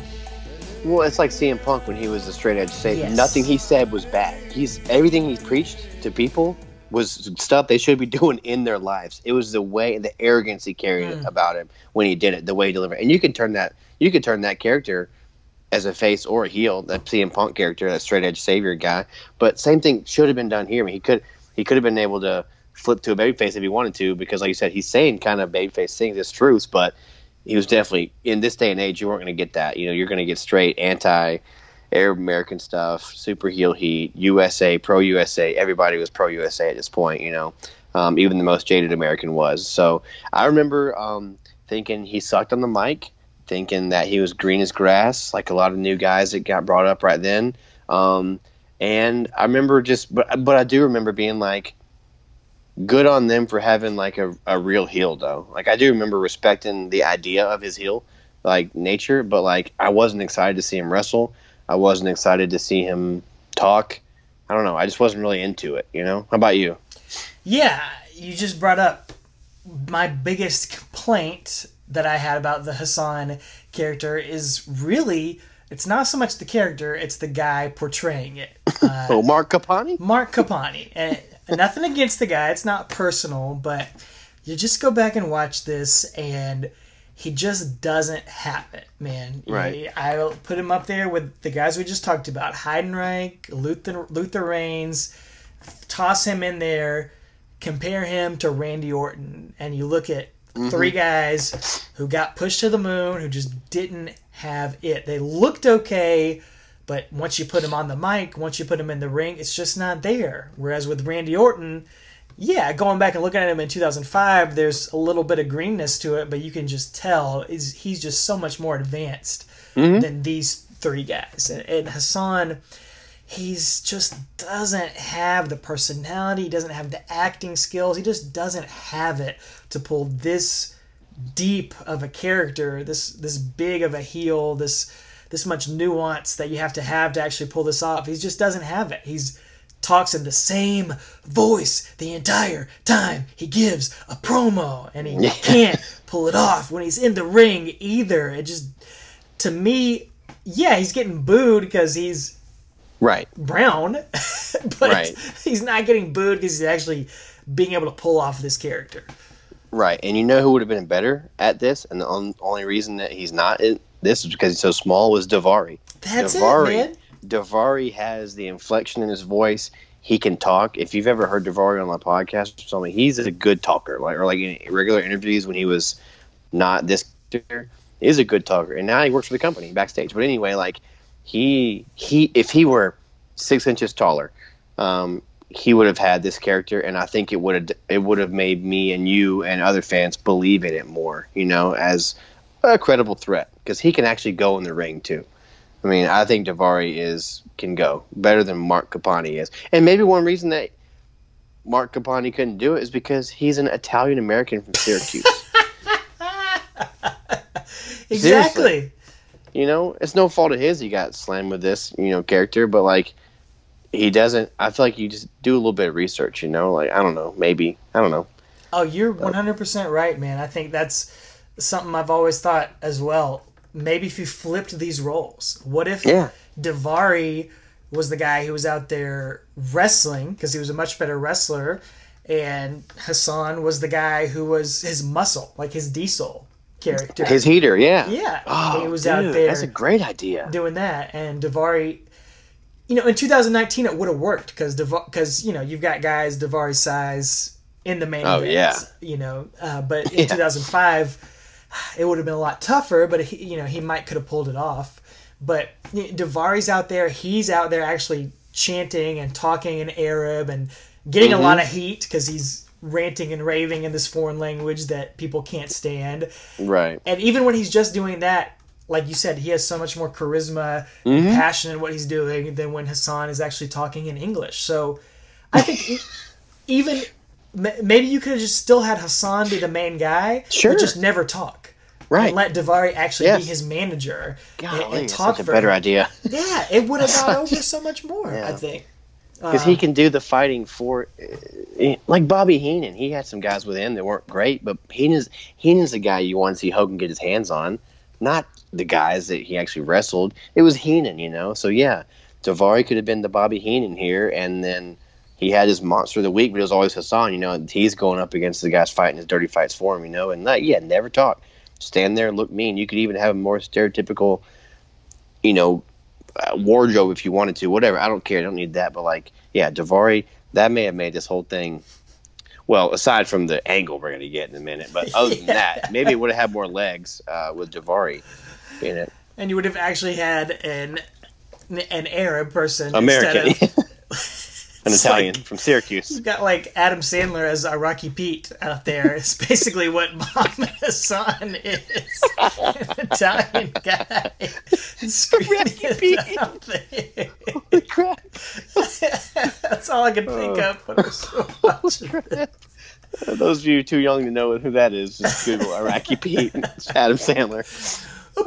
[SPEAKER 2] well, it's like CM Punk when he was a straight edge saint.
[SPEAKER 1] Yes.
[SPEAKER 2] Nothing he said was bad. He's everything he preached to people was stuff they should be doing in their lives. It was the way, and the arrogance he carried
[SPEAKER 1] Mm.
[SPEAKER 2] about him when he did it, the way he delivered. And you can turn that, you could turn that character as a face or a heel, that CM Punk character, that straight edge savior guy. But same thing should have been done here. I mean, he could he could have been able to flip to a babyface if he wanted to, because like you said, he's saying kind of babyface things as truths, but he was definitely in this day and age you weren't going to get that. You know, you're going to get straight anti Arab American stuff, super heel heat, USA, pro USA. Everybody was pro USA at this point. You know, um, even the most jaded American was. So I remember um, thinking he sucked on the mic, thinking that he was green as grass, like a lot of new guys that got brought up right then. Um, and I remember just, but but I do remember being like, good on them for having like a, a real heel though. Like I do remember respecting the idea of his heel like nature, but like I wasn't excited to see him wrestle. I wasn't excited to see him talk. I don't know. I just wasn't really into it. You know. How about you?
[SPEAKER 1] Yeah, you just brought up my biggest complaint that I had about the Hassan character is really it's not so much the character, it's the guy portraying it. Uh,
[SPEAKER 2] Oh, Marc Copani.
[SPEAKER 1] Marc Copani. And nothing against the guy, it's not personal, but you just go back and watch this and he just doesn't have it, man.
[SPEAKER 2] Right.
[SPEAKER 1] I'll put him up there with the guys we just talked about Heidenreich, Luther, Luther Reigns. Toss him in there, compare him to Randy Orton, and you look at mm-hmm. three guys who got pushed to the moon who just didn't have it. They looked okay, but once you put him on the mic, once you put him in the ring, it's just not there. Whereas with Randy Orton, yeah, going back and looking at him in 2005, there's a little bit of greenness to it, but you can just tell is he's just so much more advanced mm-hmm. than these three guys. And, and Hassan, he's just doesn't have the personality, he doesn't have the acting skills, he just doesn't have it to pull this deep of a character, this this big of a heel, this this much nuance that you have to have to actually pull this off. He just doesn't have it. He's talks in the same voice the entire time he gives a promo and he can't pull it off when he's in the ring either. It just to me, yeah, he's getting booed because he's
[SPEAKER 2] Right.
[SPEAKER 1] brown, but
[SPEAKER 2] Right.
[SPEAKER 1] he's not getting booed because he's actually being able to pull off this character.
[SPEAKER 2] Right. And you know who would have been better at this, and the on, only reason that he's not in this is because he's so small was Daivari.
[SPEAKER 1] That's
[SPEAKER 2] Daivari,
[SPEAKER 1] it, man.
[SPEAKER 2] Daivari has the inflection in his voice. He can talk. If you've ever heard Daivari on my podcast or something, he's a good talker. Like or like in regular interviews when he was not this character, is a good talker. And now he works for the company backstage. But anyway, like he he if he were six inches taller, um, he would have had this character, and I think it would have it would have made me and you and other fans believe in it more. You know, as a credible threat because he can actually go in the ring too. I mean, I think Daivari is can go better than Marc Copani is, and maybe one reason that Marc Copani couldn't do it is because he's an Italian American from Syracuse.
[SPEAKER 1] Exactly.
[SPEAKER 2] you know, it's no fault of his he got slammed with this, you know, character, but like he doesn't. I feel like you just do a little bit of research, you know, like I don't know, maybe I don't know.
[SPEAKER 1] Oh, you're 100% right, man. I think that's something I've always thought as well. Maybe if you flipped these roles, what if
[SPEAKER 2] Yeah.
[SPEAKER 1] Daivari was the guy who was out there wrestling because he was a much better wrestler, and Hassan was the guy who was his muscle, like his diesel character.
[SPEAKER 2] His heater, yeah.
[SPEAKER 1] yeah,
[SPEAKER 2] Oh,
[SPEAKER 1] he was
[SPEAKER 2] dude,
[SPEAKER 1] out there
[SPEAKER 2] That's a great idea.
[SPEAKER 1] doing that, and Daivari. You know, in 2019, it would have worked because because you know you've got guys Daivari's size in the main
[SPEAKER 2] Oh,
[SPEAKER 1] event.
[SPEAKER 2] yeah.
[SPEAKER 1] You know, uh, but in
[SPEAKER 2] Yeah.
[SPEAKER 1] 2005, it would have been a lot tougher. But he, you know, he might could have pulled it off. But Daivari's out there. He's out there actually chanting and talking in Arab and getting
[SPEAKER 2] Mm-hmm.
[SPEAKER 1] a lot of heat because he's ranting and raving in this foreign language that people can't stand.
[SPEAKER 2] Right.
[SPEAKER 1] And even when he's just doing that, like you said, he has so much more charisma
[SPEAKER 2] Mm-hmm.
[SPEAKER 1] and passion in what he's doing than when Hassan is actually talking in English. So I think even maybe you could have just still had Hassan be the main guy,
[SPEAKER 2] Sure.
[SPEAKER 1] but just never talk.
[SPEAKER 2] Right.
[SPEAKER 1] And let Daivari actually
[SPEAKER 2] Yes.
[SPEAKER 1] be his manager and-
[SPEAKER 2] Golly,
[SPEAKER 1] and,
[SPEAKER 2] that's
[SPEAKER 1] talk
[SPEAKER 2] such a better
[SPEAKER 1] him.
[SPEAKER 2] idea.
[SPEAKER 1] Yeah, it would have gone over so much more, I think.
[SPEAKER 2] Because he can do the fighting for, uh, like Bobby Heenan. He had some guys with him that weren't great, but Heenan's Heenan's the guy you want to see Hogan get his hands on, not the guys that he actually wrestled. It was Heenan, you know. So yeah, Daivari could have been the Bobby Heenan here, and then he had his monster of the week, but it was always Hassan. You know, and he's going up against the guys fighting his dirty fights for him. You know, and not, yeah, never talk, stand there and look mean. You could even have a more stereotypical, you know, uh, wardrobe if you wanted to, whatever. I don't care. I don't need that. But like, yeah, Daivari, that may have made this whole thing. Well, aside from the angle we're going to get in a minute, but other than that, maybe it would have had more legs uh, with Daivari in it.
[SPEAKER 1] And you would have actually had an an Arab person
[SPEAKER 2] American,
[SPEAKER 1] instead of
[SPEAKER 2] an
[SPEAKER 1] It's
[SPEAKER 2] Italian
[SPEAKER 1] like-
[SPEAKER 2] from Syracuse.
[SPEAKER 1] You've got like Adam Sandler as uh, Iraqi Pete out there. It's basically what Muhammad Hassan is. An Italian guy. Screaming
[SPEAKER 2] Pete.
[SPEAKER 1] out there.
[SPEAKER 2] Holy crap!
[SPEAKER 1] That's all I could think
[SPEAKER 2] Oh.
[SPEAKER 1] of when I was watching it.
[SPEAKER 2] Uh, those of you too young to know who that is, just Google Iraqi Pete. It's Adam Sandler.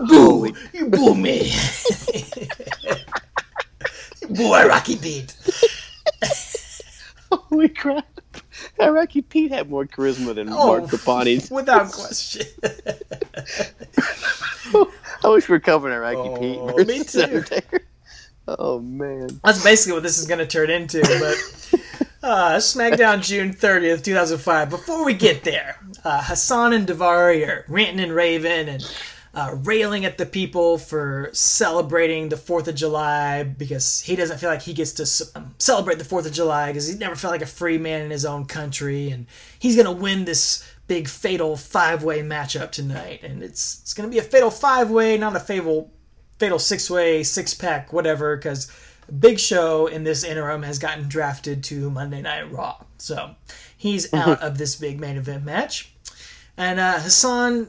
[SPEAKER 1] Boo! You boo me! you boo Iraqi Pete!
[SPEAKER 2] Holy crap! Iraqi Pete had more charisma than
[SPEAKER 1] Oh.
[SPEAKER 2] Marc Copani.
[SPEAKER 1] Without question.
[SPEAKER 2] I wish we were covering Iraqi
[SPEAKER 1] Oh,
[SPEAKER 2] Pete
[SPEAKER 1] me too.
[SPEAKER 2] Undertaker. Oh man.
[SPEAKER 1] That's basically what this is going to turn into. But uh, SmackDown June 30th, 2005. Before we get there, uh, Hassan and Daivari are ranting and raving and uh, railing at the people for celebrating the 4th of July because he doesn't feel like he gets to um, celebrate the 4th of July because he never felt like a free man in his own country. And he's going to win this big fatal five way matchup tonight. And it's, it's going to be a fatal five way, not a fatal fatal six way, six pack, whatever, because Big Show in this interim has gotten drafted to Monday Night Raw. So he's out of this big main event match. And uh, Hassan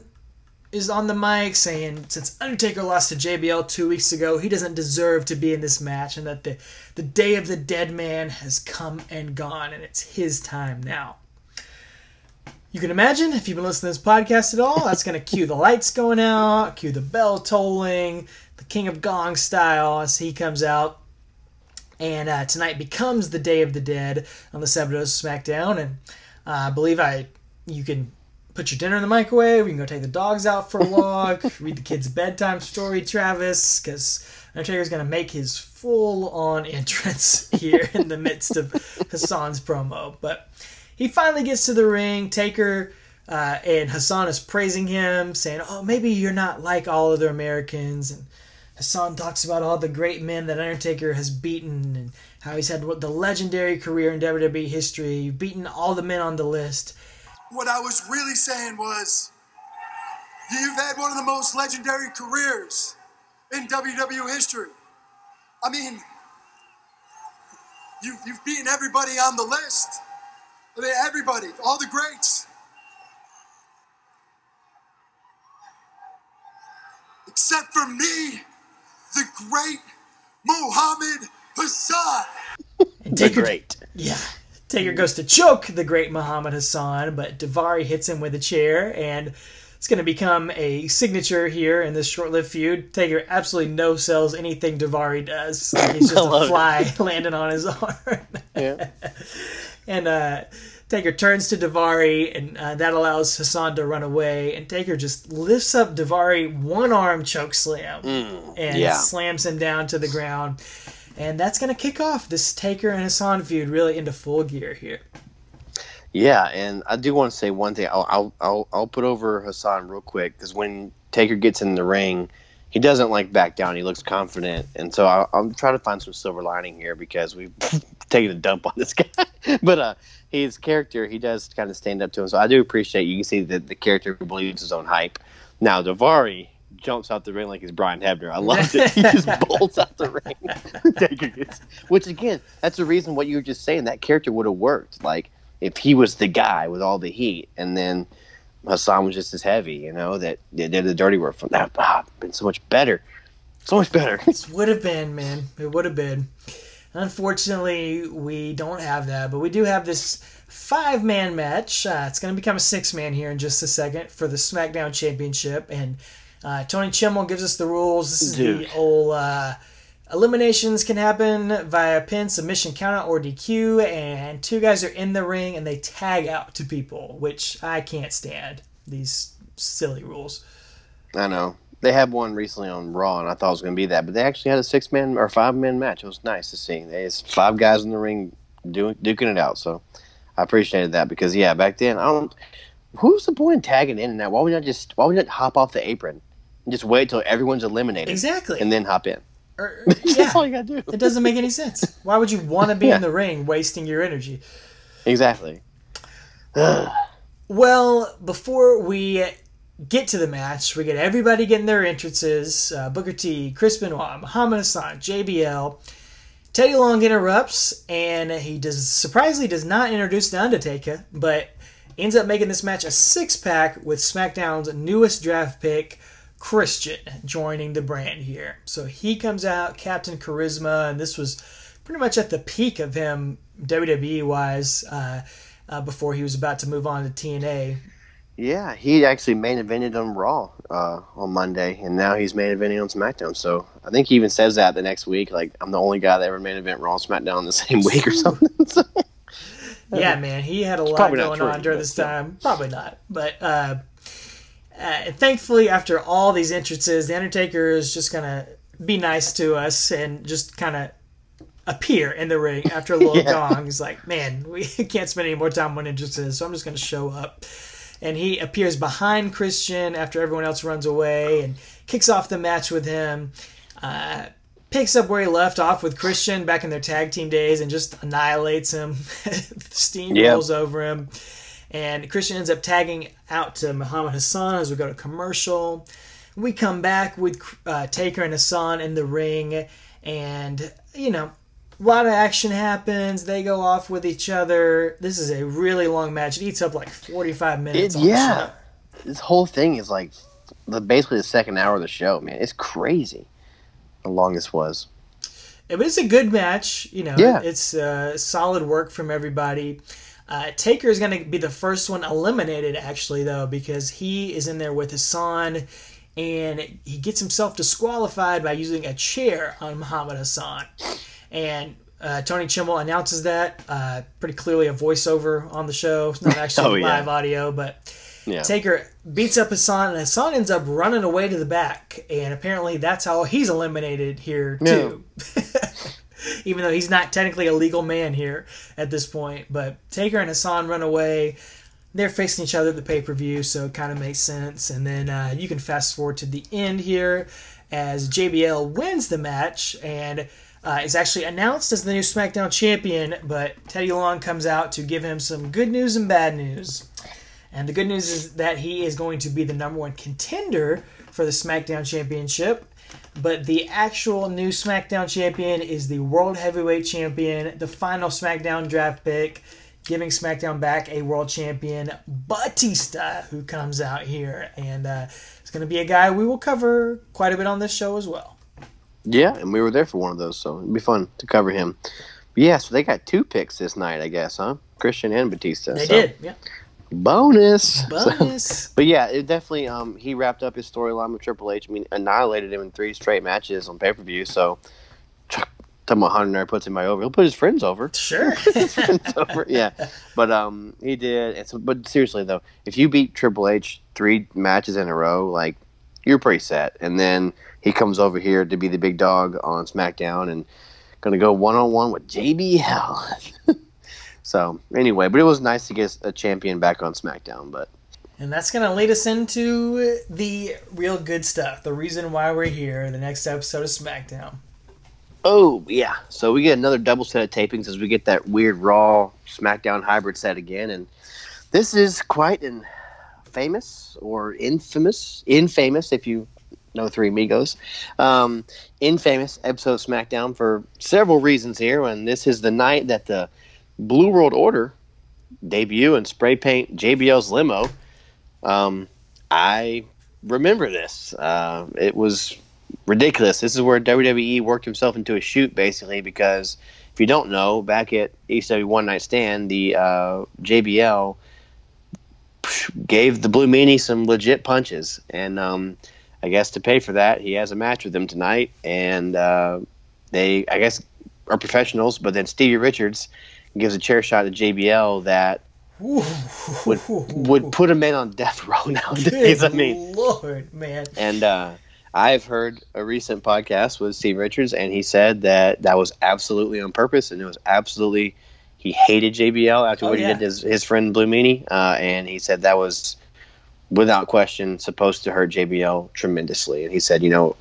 [SPEAKER 1] is on the mic saying since Undertaker lost to JBL two weeks ago, he doesn't deserve to be in this match, and that the, the day of the dead man has come and gone, and it's his time now. You can imagine if you've been listening to this podcast at all, that's going to cue the lights going out, cue the bell tolling, the King of Gong style as he comes out. And uh, tonight becomes the Day of the Dead on the Sabbath SmackDown, and uh, I believe I you can put your dinner in the microwave. You can go take the dogs out for a walk, read the kids bedtime story, Travis, because Undertaker's going to make his full on entrance here in the midst of Hassan's promo. But he finally gets to the ring. Taker uh, and Hassan is praising him, saying, "Oh, maybe you're not like all other Americans." And Hassan talks about all the great men that Undertaker has beaten, and how he's had the legendary career in WWE history. You've beaten all the men on the list.
[SPEAKER 3] What I was really saying was, you've had one of the most legendary careers in WWE history. I mean, you've, you've beaten everybody on the list. I mean, everybody, all the greats. Except for me, the great Muhammad Hassan.
[SPEAKER 1] And
[SPEAKER 2] The great.
[SPEAKER 1] Yeah. Taker goes to choke the great Muhammad Hassan, but Daivari hits him with a chair, and it's going to become a signature here in this short-lived feud. Taker absolutely no sells anything Daivari does. Like he's just a
[SPEAKER 2] love it.
[SPEAKER 1] fly landing on his arm.
[SPEAKER 2] Yeah.
[SPEAKER 1] and uh, Taker turns to Daivari, and uh, that allows Hassan to run away. And Taker just lifts up Daivari, one arm choke slam, and
[SPEAKER 2] yeah.
[SPEAKER 1] slams him down to the ground. And that's going to kick off this Taker and Hassan feud really into full gear here.
[SPEAKER 2] Yeah, and I do want to say one thing. I'll I'll I'll, I'll put over Hassan real quick because when Taker gets in the ring, he doesn't like back down. He looks confident, and so I'll, I'll try to find some silver lining here because we've taken a dump on this guy. but uh, his character, he does kind of stand up to him. So I do appreciate you can see that the character believes his own hype. Now Daivari jumps out the ring like he's Brian Hebner. I love it. He just bolts out the ring. Which again, that's the reason what you were just saying. That character would have worked. Like if he was the guy with all the heat, and then Hassan was just as heavy, you know, that they did the dirty work from that. Ah, been so much better, so much better.
[SPEAKER 1] It would have been, man. It would have been. Unfortunately, we don't have that, but we do have this five man match. Uh, it's going to become a six man here in just a second for the SmackDown Championship. And uh, Tony Chimmel gives us the rules. This is
[SPEAKER 2] Dude.
[SPEAKER 1] the old uh, eliminations can happen via pin, submission, countout, or DQ. And two guys are in the ring and they tag out to people, which I can't stand. These silly rules.
[SPEAKER 2] I know they had one recently on Raw, and I thought it was going to be that, but they actually had a six man or five man match. It was nice to see. There's five guys in the ring doing duking it out. So I appreciated that because yeah, back then I don't. Who's the point in tagging in and out? Why would not just why would not hop off the apron just wait till everyone's eliminated
[SPEAKER 1] Exactly.
[SPEAKER 2] and then hop in?
[SPEAKER 1] Or- yeah.
[SPEAKER 2] That's all you gotta do.
[SPEAKER 1] It doesn't make any sense. Why would you want to be
[SPEAKER 2] Yeah.
[SPEAKER 1] in the ring wasting your energy?
[SPEAKER 2] Exactly.
[SPEAKER 1] Well, before we get to the match, we get everybody getting their entrances. Uh, Booker T, Chris Benoit, Muhammad Hassan, JBL. Teddy Long interrupts, and he does surprisingly does not introduce the Undertaker, but ends up making this match a six pack with SmackDown's newest draft pick, Christian, joining the brand here. So he comes out, Captain Charisma, and this was pretty much at the peak of him WWE wise. Uh, uh, before he was about to move on to TNA.
[SPEAKER 2] Yeah, he actually main evented on Raw uh, on Monday, and now he's main eventing on SmackDown. So I think he even says that the next week, like I'm the only guy that ever main event Raw and SmackDown in the same week or something. So,
[SPEAKER 1] Yeah, man, he had a lot going
[SPEAKER 2] true,
[SPEAKER 1] on during this time. Probably not, but uh, thankfully, after all these entrances, the Undertaker is just gonna be nice to us and just kind of appear in the ring after a little
[SPEAKER 2] Yeah.
[SPEAKER 1] gong. He's like, "Man, we can't spend any more time on entrances, so I'm just gonna show up." And he appears behind Christian after everyone else runs away and kicks off the match with him. Uh, picks up where he left off with Christian back in their tag team days and just annihilates him. Steam
[SPEAKER 2] Yeah.
[SPEAKER 1] rolls over him. And Christian ends up tagging out to Muhammad Hassan as we go to commercial. We come back with uh, Taker and Hassan in the ring, and you know, a lot of action happens. They go off with each other. This is a really long match. It eats up like 45 minutes.
[SPEAKER 2] It- yeah. this whole thing is like the, basically the second hour of the show, man. It's crazy how long this was.
[SPEAKER 1] It was a good match. You know,
[SPEAKER 2] Yeah.
[SPEAKER 1] it's uh, solid work from everybody. Uh, Taker is going to be the first one eliminated, actually, though, because he is in there with Hassan, and he gets himself disqualified by using a chair on Muhammad Hassan. And uh, Tony Chimmel announces that uh, pretty clearly a voiceover on the show. It's not actually
[SPEAKER 2] Oh, yeah.
[SPEAKER 1] live audio, but
[SPEAKER 2] Yeah.
[SPEAKER 1] Taker beats up Hassan, and Hassan ends up running away to the back. And apparently, that's how he's eliminated here too. Even though he's not technically a legal man here at this point, but Taker and Hassan run away. They're facing each other at the pay per view, so it kind of makes sense. And then uh, you can fast forward to the end here as JBL wins the match and uh, is actually announced as the new SmackDown champion. But Teddy Long comes out to give him some good news and bad news. And the good news is that he is going to be the number one contender for the SmackDown Championship. But the actual new SmackDown champion is the World Heavyweight Champion, the final SmackDown draft pick, giving SmackDown back a world champion, Batista, who comes out here. And uh, it's going to be a guy we will cover quite a bit on this show as well.
[SPEAKER 2] Yeah, and we were there for one of those, so it'd be fun to cover him. But yeah, so they got two picks this night, I guess, huh? Christian and Batista.
[SPEAKER 1] They
[SPEAKER 2] so
[SPEAKER 1] did, yeah.
[SPEAKER 2] Bonus. So-
[SPEAKER 1] Bonus.
[SPEAKER 2] but yeah, it definitely. Um, he wrapped up his storyline with Triple H. I mean, annihilated him in three straight matches on pay per view. So, talking about Hunter puts anybody over. He'll put his friends over.
[SPEAKER 1] Sure.
[SPEAKER 2] his friends over. Yeah, but um, he did. And so, but seriously though, if you beat Triple H three matches in a row, like you're pretty set. And then he comes over here to be the big dog on SmackDown and gonna go one on one with JBL. So anyway, but it was nice to get a champion back on SmackDown. But
[SPEAKER 1] And that's going to lead us into the real good stuff. The reason why we're here, the next episode of SmackDown.
[SPEAKER 2] oh yeah, so we get another double set of tapings as we get that weird Raw SmackDown hybrid set again, and this is quite an famous or infamous, infamous if you know Three Amigos, um, infamous episode of SmackDown for several reasons here, and this is the night that the Blue World Order debut and spray paint JBL's limo. Um, I remember this. Uh, it was ridiculous. This is where WWE worked himself into a shoot, basically, because if you don't know, back at ECW One Night Stand, the uh, JBL gave the Blue Meanie some legit punches, and um, I guess to pay for that, he has a match with them tonight, and uh, they, I guess, are professionals. But then Stevie Richards gives a chair shot to JBL that would would put a man on death row nowadays. I mean,
[SPEAKER 1] Lord, man.
[SPEAKER 2] and uh, I've heard a recent podcast with Steve Richards, and he said that that was absolutely on purpose, and it was absolutely he hated JBL after
[SPEAKER 1] Oh,
[SPEAKER 2] what
[SPEAKER 1] yeah.
[SPEAKER 2] he did to his, his friend Blue Meanie, uh, and he said that was without question supposed to hurt JBL tremendously. And he said, you know,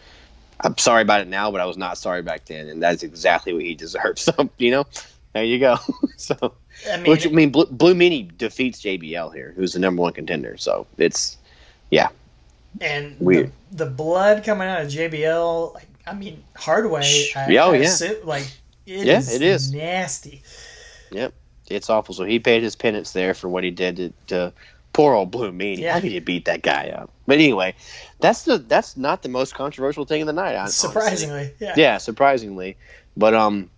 [SPEAKER 2] I'm sorry about it now, but I was not sorry back then, and that's exactly what he deserves. So you know, there you go. so.
[SPEAKER 1] I mean,
[SPEAKER 2] Which I mean, Blue, Blue Meanie defeats JBL here, who's the number one contender. So it's yeah,
[SPEAKER 1] and
[SPEAKER 2] Weird.
[SPEAKER 1] The, the blood coming out of JBL, like, I mean, Hardway. I,
[SPEAKER 2] Yeah, oh,
[SPEAKER 1] I
[SPEAKER 2] yeah.
[SPEAKER 1] assume- like, it
[SPEAKER 2] Yeah,
[SPEAKER 1] is
[SPEAKER 2] it is.
[SPEAKER 1] nasty.
[SPEAKER 2] Yep, it's awful. So he paid his penance there for what he did to, to poor old Blue Meanie.
[SPEAKER 1] Yeah.
[SPEAKER 2] How could you beat that guy up? But anyway, that's the that's not the most controversial thing of the night. hon- honestly.
[SPEAKER 1] Surprisingly, yeah.
[SPEAKER 2] yeah, surprisingly. But um,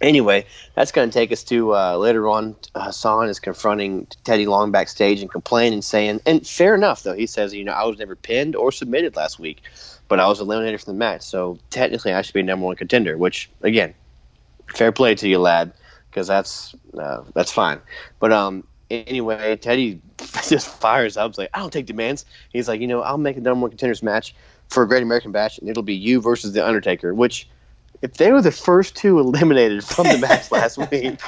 [SPEAKER 2] anyway, that's going to take us to uh, later on. Hassan is confronting Teddy Long backstage and complaining, saying, and fair enough though. He says, you know, I was never pinned or submitted last week, but I was eliminated from the match, so technically I should be number one contender. Which again, fair play to you, lad, because that's uh, that's fine. But um. Anyway, Teddy just fires up. He's like, I don't take demands. He's like, you know, I'll make a number one contenders match for a Great American Bash, and it'll be you versus the Undertaker. Which, if they were the first two eliminated from the match last week,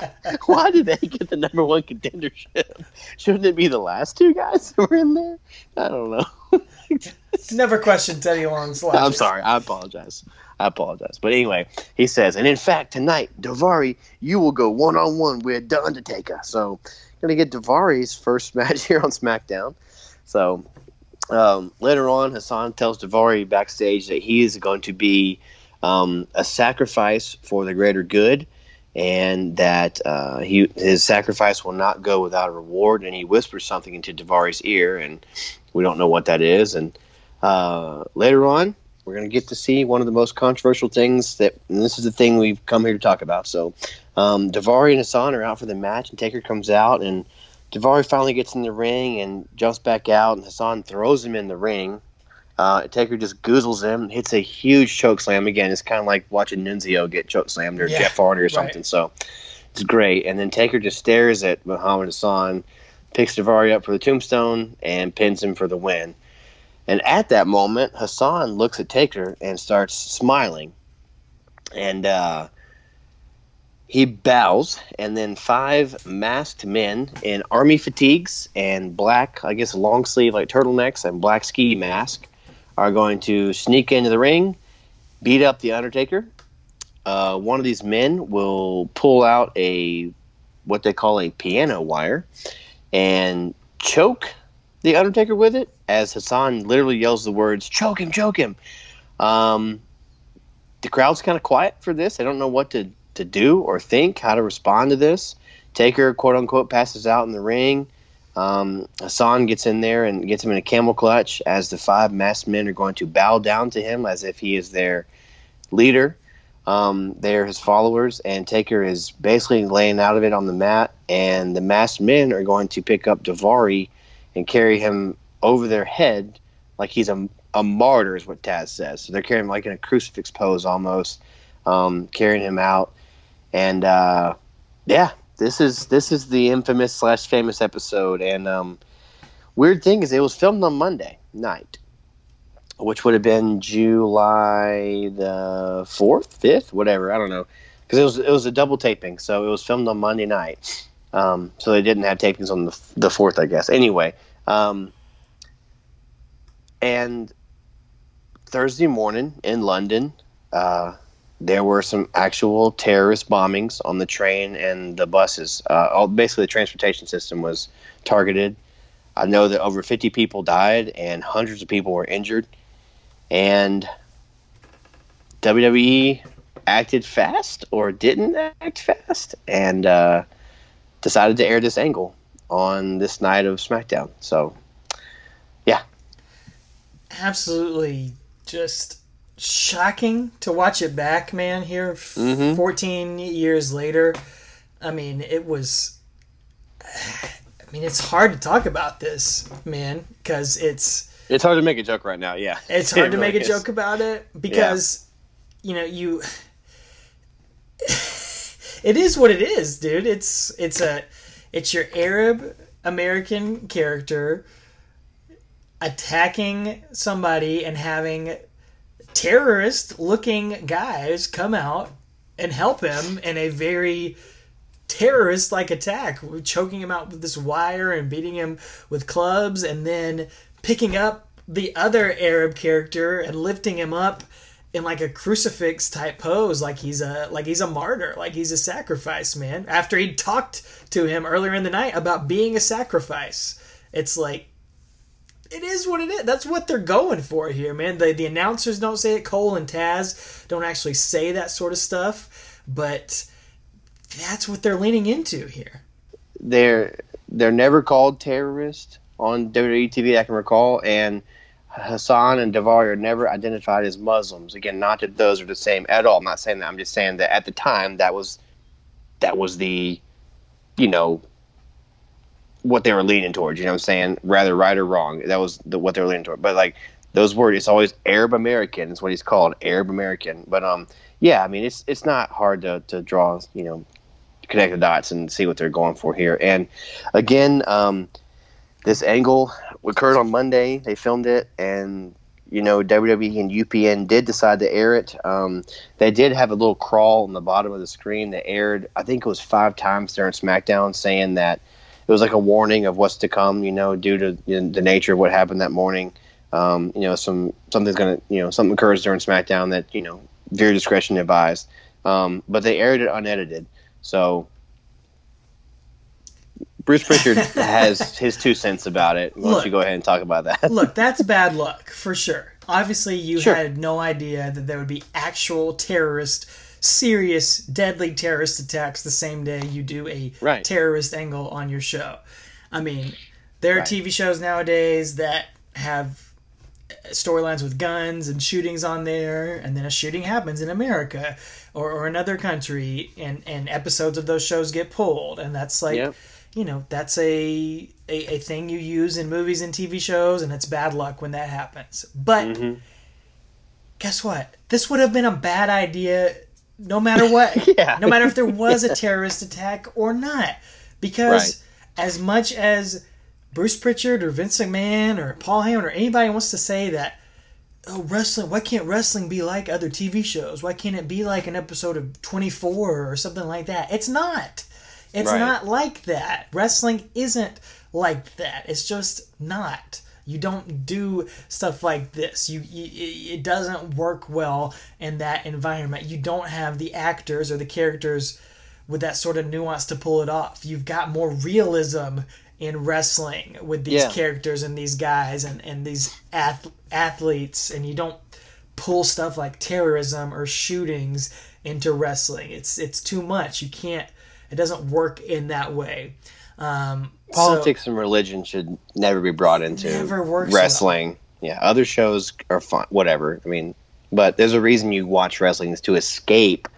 [SPEAKER 2] why did they get the number one contendership? Shouldn't it be the last two guys who were in there? I don't know.
[SPEAKER 1] Never questioned Teddy Long's logic.
[SPEAKER 2] I'm sorry. I apologize. I apologize. But anyway, he says, and in fact, tonight, Daivari, you will go one on one with The Undertaker. So, going to get Daivari's first match here on SmackDown. So, um, later on, Hassan tells Davari backstage that he is going to be um, a sacrifice for the greater good. And that uh, he his sacrifice will not go without a reward. And he whispers something into Daivari's ear, and we don't know what that is. And uh, later on, we're going to get to see one of the most controversial things that, this is the thing we've come here to talk about. So, um, Daivari and Hassan are out for the match, and Taker comes out, and Daivari finally gets in the ring and jumps back out, and Hassan throws him in the ring. Uh, Taker just goozles him, hits a huge choke slam. Again, it's kind of like watching Nunzio get choke slammed or
[SPEAKER 1] Yeah,
[SPEAKER 2] Jeff Hardy or
[SPEAKER 1] right.
[SPEAKER 2] something. So it's great. And then Taker just stares at Muhammad Hassan, picks Daivari up for the tombstone, and pins him for the win. And at that moment, Hassan looks at Taker and starts smiling. And uh, he bows, and then five masked men in army fatigues and black, I guess, long sleeve like turtlenecks and black ski mask are going to sneak into the ring, beat up the Undertaker. Uh, one of these men will pull out a what they call a piano wire and choke the Undertaker with it as Hassan literally yells the words "choke him, choke him." Um, the crowd's kind of quiet for this. I don't know what to to do or think, how to respond to this. Taker, quote unquote, passes out in the ring. Um, Hassan gets in there and gets him in a camel clutch as the five masked men are going to bow down to him as if he is their leader. Um, they're his followers, and Taker is basically laying out of it on the mat, and the masked men are going to pick up Daivari and carry him over their head like he's a, a martyr, is what Taz says. So they're carrying him like in a crucifix pose almost, um, carrying him out. And uh, yeah, this is this is the infamous slash famous episode. And um, weird thing is, it was filmed on Monday night, which would have been July the fourth, fifth, whatever. I don't know. because it was it was a double taping, so it was filmed on Monday night. Um, so they didn't have tapings on the the fourth, I guess. Anyway, um, and Thursday morning in London, uh, there were some actual terrorist bombings on the train and the buses. Uh, all, basically, the transportation system was targeted. I know that over 50 people died and hundreds of people were injured. And WWE acted fast or didn't act fast and uh, decided to air this angle on this night of SmackDown. So, yeah.
[SPEAKER 1] Absolutely just shocking to watch it back, man, here
[SPEAKER 2] Mhm.
[SPEAKER 1] 14 years later. I mean, it was. I mean, it's hard to talk about this, man, because it's
[SPEAKER 2] It's hard to make a joke right now, yeah.
[SPEAKER 1] it's hard
[SPEAKER 2] It
[SPEAKER 1] to make
[SPEAKER 2] really
[SPEAKER 1] a
[SPEAKER 2] is.
[SPEAKER 1] joke about it because you know you it is what it is dude it's it's a it's your arab american character attacking somebody and having terrorist looking guys come out and help him in a very terrorist like attack choking him out with this wire and beating him with clubs and then picking up the other arab character and lifting him up in like a crucifix type pose like he's a like he's a martyr like he's a sacrifice man after he talked to him earlier in the night about being a sacrifice. It's like it is what it is. That's what they're going for here, man. The the announcers don't say it. Cole and Taz don't actually say that sort of stuff, but that's what they're leaning into here.
[SPEAKER 2] they're they're never called terrorists on WWE TV I can recall, and Hassan and Daivari are never identified as Muslims. Again, not that those are the same at all. I'm not saying that. I'm just saying that at the time that was that was the you know what they were leaning towards. You know what I'm saying? Rather right or wrong. That was the, what they were leaning toward. But like those words, it's always Arab American. Is what he's called, Arab American. But um, yeah, I mean, it's it's not hard to to draw. You know, connect the dots and see what they're going for here. And again, um, this angle occurred on Monday. They filmed it, and you know WWE and UPN did decide to air it. Um, they did have a little crawl on the bottom of the screen that aired. I think it was five times during SmackDown, saying that it was like a warning of what's to come. You know, due to you know, the nature of what happened that morning. Um, you know, some something's gonna you know something occurs during SmackDown that you know viewer discretion advised. Um, but they aired it unedited, so Bruce Pritchard has his two cents about it. Why don't
[SPEAKER 1] Look.
[SPEAKER 2] you go ahead and talk about that?
[SPEAKER 1] Look, that's bad luck for sure. Obviously, you
[SPEAKER 2] Sure.
[SPEAKER 1] had no idea that there would be actual terrorist, serious, deadly terrorist attacks the same day you do a
[SPEAKER 2] Right.
[SPEAKER 1] terrorist angle on your show. I mean, there are
[SPEAKER 2] Right.
[SPEAKER 1] TV shows nowadays that have storylines with guns and shootings on there, and then a shooting happens in America or, or another country, and, and episodes of those shows get pulled, and that's like
[SPEAKER 2] Yep.
[SPEAKER 1] you know that's a, a a thing you use in movies and TV shows, and it's bad luck when that happens. But
[SPEAKER 2] Mhm.
[SPEAKER 1] guess what? This would have been a bad idea, no matter what.
[SPEAKER 2] Yeah.
[SPEAKER 1] No matter if there was a terrorist attack or not, because as much as Bruce Pritchard or Vince McMahon or Paul Heyman or anybody wants to say that. Oh, wrestling! Why can't wrestling be like other TV shows? Why can't it be like an episode of Twenty Four or something like that? It's not. It's
[SPEAKER 2] Right.
[SPEAKER 1] not like that. Wrestling isn't like that. It's just not. You don't do stuff like this. You, you it doesn't work well in that environment. You don't have the actors or the characters with that sort of nuance to pull it off. You've got more realism in wrestling with these
[SPEAKER 2] Yeah.
[SPEAKER 1] characters and these guys and, and these ath- athletes, and you don't pull stuff like terrorism or shootings into wrestling. It's it's too much. You can't. It doesn't work in that way. Um, so-
[SPEAKER 2] Politics and religion should never be brought into
[SPEAKER 1] Never
[SPEAKER 2] wrestling. Yeah, other shows are fun, whatever. I mean, but there's a reason you watch wrestling is to escape.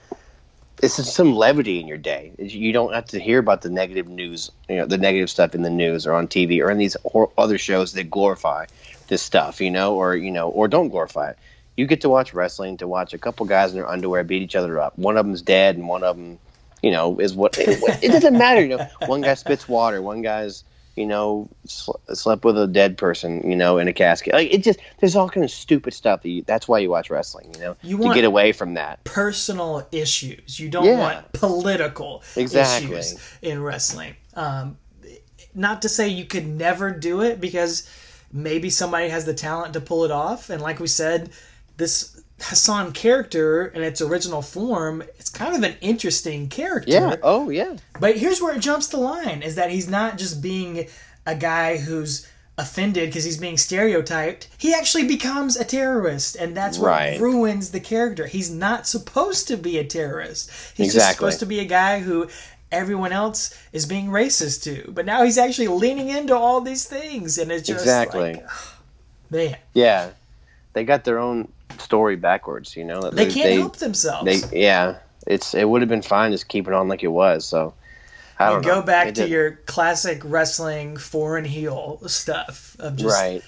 [SPEAKER 2] It's some levity in your day. You don't have to hear about the negative news, you know, the negative stuff in the news or on TV or in these other shows that glorify this stuff, you know, or you know, or don't glorify it. You get to watch wrestling to watch a couple guys in their underwear beat each other up. One of them's dead, and one of them, you know, is what it, it doesn't matter. You know, one guy spits water, one guy's, you know, sl- slept with a dead person, you know, in a casket. Like it just there's all kind of stupid stuff that you, that's why you watch wrestling, you know,
[SPEAKER 1] You
[SPEAKER 2] to get away from that.
[SPEAKER 1] personal issues. You don't
[SPEAKER 2] Yeah.
[SPEAKER 1] want political
[SPEAKER 2] Exactly.
[SPEAKER 1] issues in wrestling. Um, not to say you could never do it because maybe somebody has the talent to pull it off. And like we said, this Hassan character in its original form, it's kind of an interesting character.
[SPEAKER 2] Yeah. Oh yeah.
[SPEAKER 1] But here's where it jumps the line is that he's not just being a guy who's offended because he's being stereotyped. He actually becomes a terrorist, and that's what
[SPEAKER 2] Right.
[SPEAKER 1] ruins the character. He's not supposed to be a terrorist. He's just supposed to be a guy who everyone else is being racist to. But now he's actually leaning into all these things, and it's just
[SPEAKER 2] Exactly.
[SPEAKER 1] like, man,
[SPEAKER 2] Yeah. They got their own story backwards, you know.
[SPEAKER 1] they can't help themselves.
[SPEAKER 2] They yeah. It's it would have been fine just keeping on like it was. So I
[SPEAKER 1] you go
[SPEAKER 2] know.
[SPEAKER 1] back
[SPEAKER 2] It
[SPEAKER 1] to
[SPEAKER 2] did-
[SPEAKER 1] your classic wrestling foreign heel stuff of just
[SPEAKER 2] right.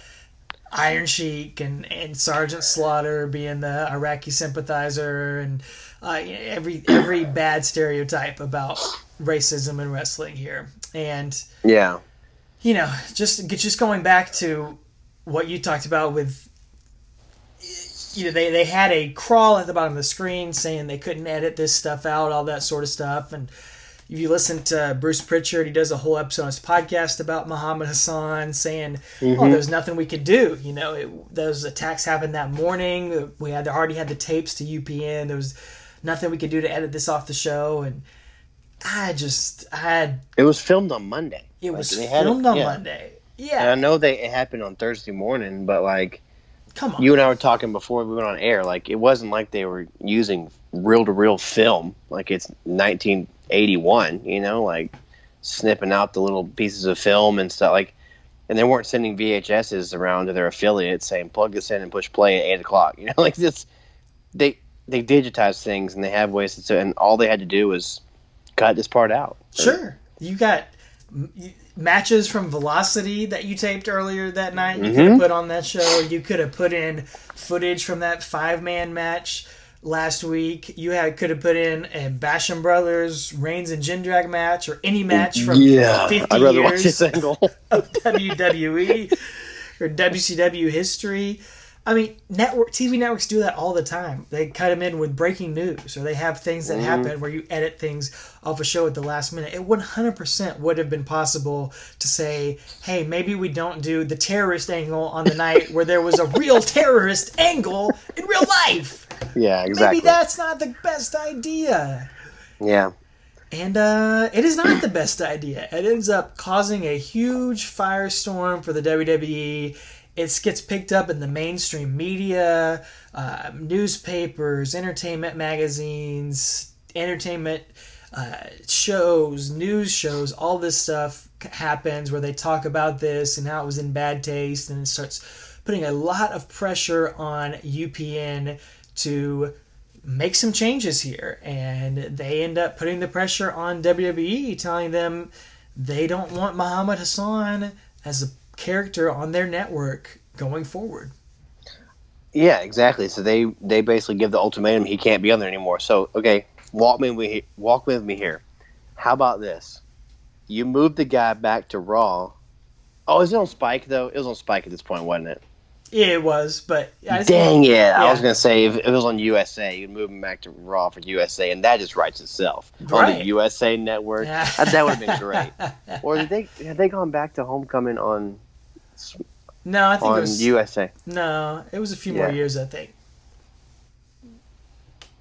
[SPEAKER 1] Iron Sheik and, and Sergeant Slaughter being the Iraqi sympathizer and uh, every every bad stereotype about racism in wrestling here. And
[SPEAKER 2] Yeah.
[SPEAKER 1] you know, just just going back to what you talked about with you know they, they had a crawl at the bottom of the screen saying they couldn't edit this stuff out all that sort of stuff and if you listen to Bruce Pritchard, he does a whole episode on his podcast about Muhammad Hassan, saying, "Oh, mm-hmm. there's nothing we could do." You know, it, those attacks happened that morning. We had already had the tapes to UPN. There was nothing we could do to edit this off the show, and I just, I had
[SPEAKER 2] It was filmed on Monday.
[SPEAKER 1] it
[SPEAKER 2] Like,
[SPEAKER 1] was
[SPEAKER 2] had it-
[SPEAKER 1] filmed on
[SPEAKER 2] yeah.
[SPEAKER 1] Monday.
[SPEAKER 2] And
[SPEAKER 1] Yeah,
[SPEAKER 2] I know they it happened on Thursday morning, but like
[SPEAKER 1] come on.
[SPEAKER 2] you and I were talking before we went on air, like it wasn't like they were using reel to reel film, like it's 1981, you know, like snipping out the little pieces of film and stuff. Like, and they weren't sending VHSs around to their affiliates saying plug this in and push play at eight o'clock. You know, like this, they they digitize things and they have ways to, and all they had to do was cut this part out.
[SPEAKER 1] Sure. You got matches from Velocity that you taped earlier that night. You could have mm-hmm. put on that show. You could have put in footage from that five man match last week. You had could have put in a Basham Brothers Reigns and Jindrak match or any match from 50
[SPEAKER 2] I'd rather watch
[SPEAKER 1] years
[SPEAKER 2] angle.
[SPEAKER 1] of WWE or WCW history. I mean, network TV networks do that all the time. They cut them in with breaking news, or they have things that happen where you edit things off a show at the last minute. It 100% would have been possible to say, "Hey, maybe we don't do the terrorist angle on the night where there was a real terrorist angle in real life."
[SPEAKER 2] yeah, exactly.
[SPEAKER 1] Maybe that's not the best idea.
[SPEAKER 2] yeah.
[SPEAKER 1] And uh, it is not the best idea. It ends up causing a huge firestorm for the WWE. It gets picked up in the mainstream media, uh, newspapers, entertainment magazines, entertainment uh, shows, news shows. All this stuff happens where they talk about this and how it was in bad taste, and it starts putting a lot of pressure on UPN to make some changes here and they end up putting the pressure on WWE telling them they don't want Muhammad Hassan as a character on their network going forward.
[SPEAKER 2] Yeah, exactly. So they they basically give the ultimatum he can't be on there anymore. So okay, walk me with walk with me here. How about this? You move the guy back to Raw. Oh, is it on Spike though? It was on Spike at this point, wasn't it?
[SPEAKER 1] Yeah, it was, but I
[SPEAKER 2] Dang it! I was gonna say if, it was on USA, you'd move him back to Raw for USA, and that just writes itself on the USA Network.
[SPEAKER 1] Yeah.
[SPEAKER 2] that that would have been great. Or did they have they gone back to Homecoming on
[SPEAKER 1] No, I think it was
[SPEAKER 2] USA?
[SPEAKER 1] no, it was a few more years, I think.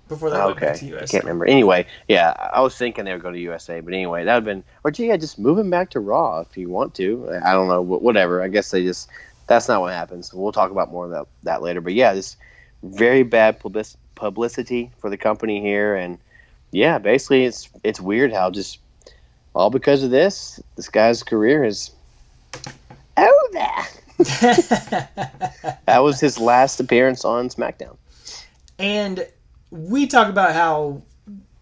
[SPEAKER 1] Before they went
[SPEAKER 2] Okay,
[SPEAKER 1] back to
[SPEAKER 2] I can't remember. Anyway, yeah, I was thinking they would go to USA, but anyway, that would have been. Or gee, yeah, just move him back to Raw if you want to. I don't know, whatever. I guess they just. That's not what happens. We'll talk about more of that, that later. But yeah, this very bad public, publicity for the company here, and yeah, basically it's it's weird how just all because of this, this guy's career is over. That was his last appearance on SmackDown.
[SPEAKER 1] And we talk about how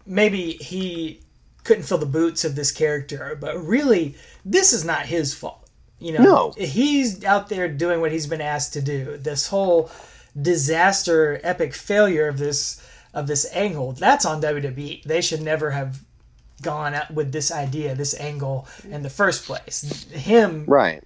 [SPEAKER 1] maybe he couldn't fill the boots of this character, but really, this is not his fault. You know,
[SPEAKER 2] No.
[SPEAKER 1] he's out there doing what he's been asked to do. This whole disaster, epic failure of this of this angle, that's on WWE. They should never have gone out with this idea, this angle in the first place. Him
[SPEAKER 2] Right.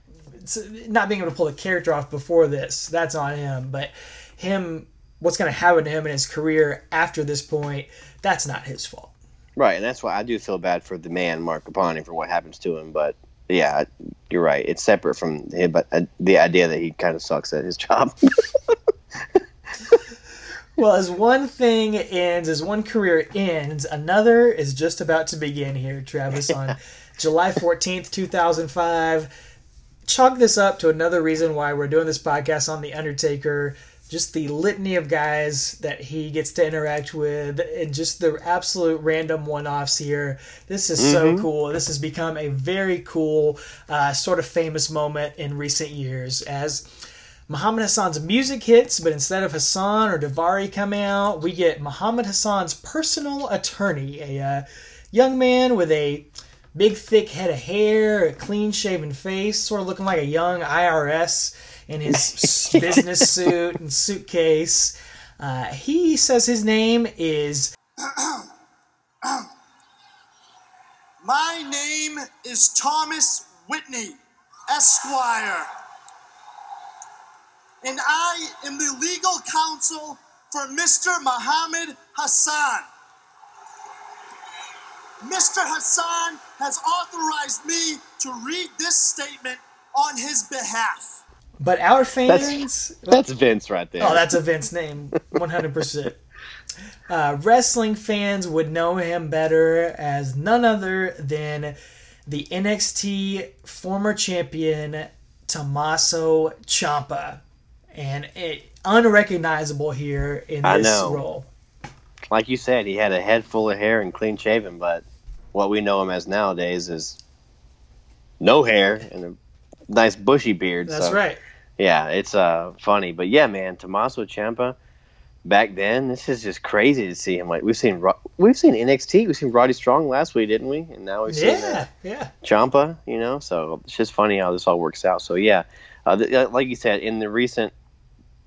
[SPEAKER 1] Not being able to pull the character off before this, that's on him. But him, what's going to happen to him in his career after this point, that's not his fault.
[SPEAKER 2] Right, and that's why I do feel bad for the man, Marc Copani, for what happens to him. But yeah, you're right. It's separate from him, but uh, the idea that he kind of sucks at his job.
[SPEAKER 1] Well, as one thing ends, as one career ends, another is just about to begin here, Travis, on July 14th, 2005. Chalk this up to another reason why we're doing this podcast on The Undertaker. Just the litany of guys that he gets to interact with, and just the absolute random one offs here. This is so cool. This has become a very cool, uh, sort of famous moment in recent years as Muhammad Hassan's music hits, but instead of Hassan or Daivari coming out, we get Muhammad Hassan's personal attorney, a uh, young man with a big, thick head of hair, a clean shaven face, sort of looking like a young IRS in his business suit and suitcase. Uh, he says his name is
[SPEAKER 3] My name is Thomas Whitney, Esquire. And I am the legal counsel for Mr. Muhammad Hassan. Mr. Hassan has authorized me to read this statement on his behalf.
[SPEAKER 1] But our fans,
[SPEAKER 2] That's Vince right there.
[SPEAKER 1] Oh, that's a Vince name, 100%. Uh, wrestling fans would know him better as none other than the NXT former champion Tommaso Ciampa. And it, unrecognizable here in
[SPEAKER 2] I
[SPEAKER 1] this
[SPEAKER 2] know.
[SPEAKER 1] role.
[SPEAKER 2] like you said, he had a head full of hair and clean shaven, but what we know him as nowadays is no hair and a nice bushy beard.
[SPEAKER 1] That's
[SPEAKER 2] so,
[SPEAKER 1] right.
[SPEAKER 2] Yeah, it's uh funny, but yeah, man, Tommaso Ciampa. Back then, this is just crazy to see him. Like we've seen, we've seen NXT, we've seen Roddy Strong last week, didn't we? And now we've seen uh,
[SPEAKER 1] Yeah, yeah.
[SPEAKER 2] Ciampa, you know. So it's just funny how this all works out. So yeah, uh, th- uh, like you said, in the recent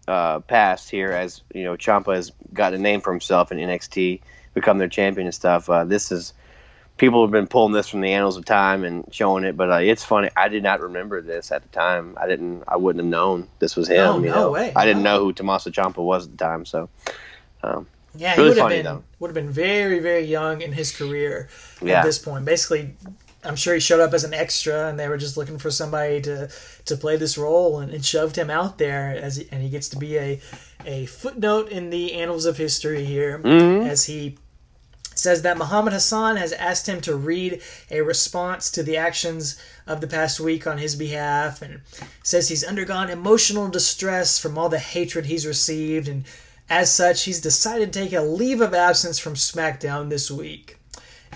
[SPEAKER 2] uh, past here, as you know, Ciampa has got a name for himself in NXT, become their champion and stuff. Uh, this is people have been pulling this from the annals of time and showing it, but uh, it's funny. I did not remember this at the time. I didn't. I wouldn't have known this was him.
[SPEAKER 1] No,
[SPEAKER 2] you
[SPEAKER 1] no
[SPEAKER 2] know?
[SPEAKER 1] way,
[SPEAKER 2] I didn't
[SPEAKER 1] no.
[SPEAKER 2] know who Tommaso Ciampa was at the time. So um,
[SPEAKER 1] Yeah, he
[SPEAKER 2] Really
[SPEAKER 1] would have
[SPEAKER 2] funny,
[SPEAKER 1] been
[SPEAKER 2] though.
[SPEAKER 1] would have been very very young in his career
[SPEAKER 2] Yeah.
[SPEAKER 1] at this point. Basically, I'm sure he showed up as an extra, and they were just looking for somebody to to play this role, and, and shoved him out there as he, and he gets to be a a footnote in the annals of history here
[SPEAKER 2] Mm-hmm.
[SPEAKER 1] as he says that Muhammad Hassan has asked him to read a response to the actions of the past week on his behalf and says he's undergone emotional distress from all the hatred he's received and as such he's decided to take a leave of absence from SmackDown this week.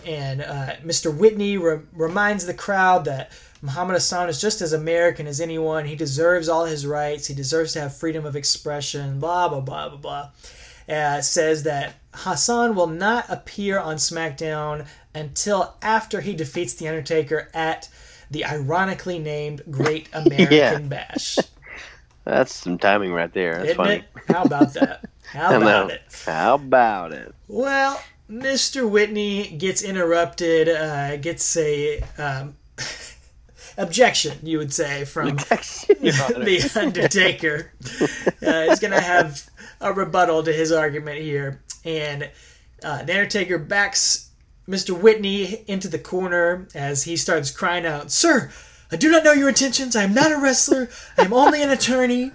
[SPEAKER 1] And uh, Mr. Whitney re- reminds the crowd that Muhammad Hassan is just as American as anyone. He deserves all his rights. He deserves to have freedom of expression. Blah blah blah blah blah uh, says that Hassan will not appear on SmackDown until after he defeats The Undertaker at the ironically named Great American
[SPEAKER 2] Yeah.
[SPEAKER 1] Bash.
[SPEAKER 2] that's some timing right there. That's
[SPEAKER 1] Isn't
[SPEAKER 2] funny.
[SPEAKER 1] it? How about that? How about it?
[SPEAKER 2] How about it?
[SPEAKER 1] Well, Mr. Whitney gets interrupted, uh, gets a um, objection, you would say, from the Undertaker. Uh, he's going to have a rebuttal to his argument here. And uh, the Undertaker backs Mr. Whitney into the corner as he starts crying out, Sir, I do not know your intentions. I am not a wrestler. I am only an attorney.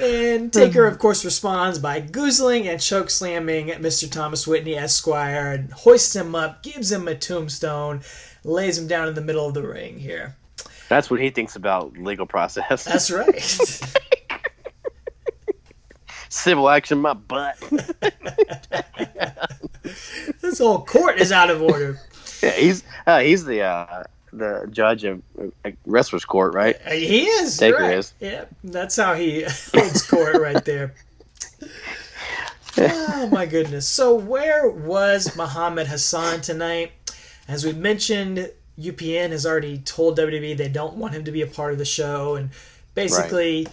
[SPEAKER 1] And Taker, of course, responds by goozling and choke slamming Mr. Thomas Whitney Esquire and hoists him up, gives him a tombstone, lays him down in the middle of the ring here.
[SPEAKER 2] That's what he thinks about legal process.
[SPEAKER 1] That's right.
[SPEAKER 2] Civil action, my butt.
[SPEAKER 1] this whole court is out of order.
[SPEAKER 2] yeah, he's uh, he's the uh, the judge of uh, wrestlers court, right?
[SPEAKER 1] Uh, He is.
[SPEAKER 2] Taker
[SPEAKER 1] right.
[SPEAKER 2] is.
[SPEAKER 1] Yeah, that's how he holds court right there. Oh my goodness. So where was Muhammad Hassan tonight? As we mentioned, UPN has already told WWE they don't want him to be a part of the show, and basically,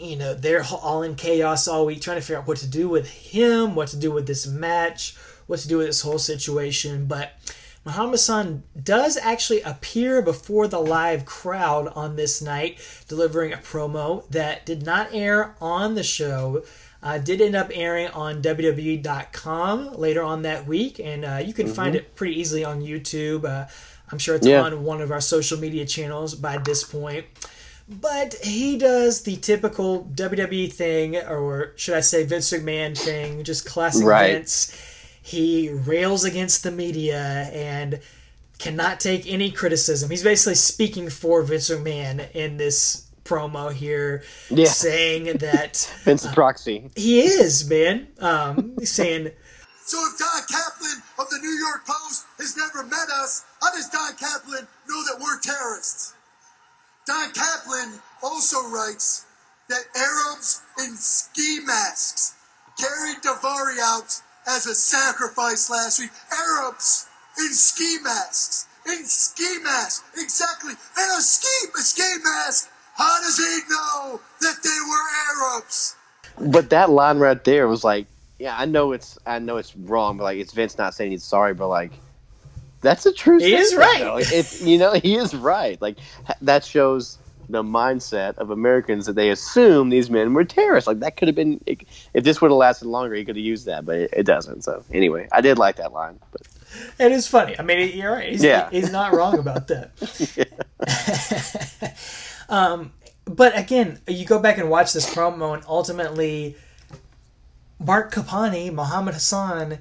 [SPEAKER 1] you know, they're all in chaos all week trying to figure out what to do with him, what to do with this match, what to do with this whole situation. But Muhammad Hassan does actually appear before the live crowd on this night, delivering a promo that did not air on the show. Uh, did end up airing on WWE.com later on that week, and uh, you can find it pretty easily on YouTube. Uh, I'm sure it's
[SPEAKER 2] Yeah.
[SPEAKER 1] on one of our social media channels by this point. But he does the typical WWE thing, or should I say Vince McMahon thing, just classic
[SPEAKER 2] Right.
[SPEAKER 1] Vince. He rails against the media and cannot take any criticism. He's basically speaking for Vince McMahon in this promo here,
[SPEAKER 2] Yeah.
[SPEAKER 1] saying that
[SPEAKER 2] Vince Proxy.
[SPEAKER 1] he is, man. Um, saying,
[SPEAKER 3] So if Don Kaplan of the New York Post has never met us, how does Don Kaplan know that we're terrorists? Don Kaplan also writes that Arabs in ski masks carried Daivari out as a sacrifice last week. Arabs in ski masks. In ski masks. Exactly. In a ski, a ski mask. How does he know that they were Arabs?
[SPEAKER 2] But that line right there was like, yeah, I know it's I know it's wrong, but like it's Vince not saying he's sorry, but like that's a true.
[SPEAKER 1] He is right.
[SPEAKER 2] Like, It, you know, he is right. Like that shows the mindset of Americans that they assume these men were terrorists. Like that could have been if this would have lasted longer, he could have used that, but it, it doesn't. So anyway, I did like that line. But
[SPEAKER 1] it is funny. I mean, you're right. He's,
[SPEAKER 2] Yeah.
[SPEAKER 1] he's not wrong about that. um, but again, you go back and watch this promo, and ultimately, Marc Copani, Muhammad Hassan,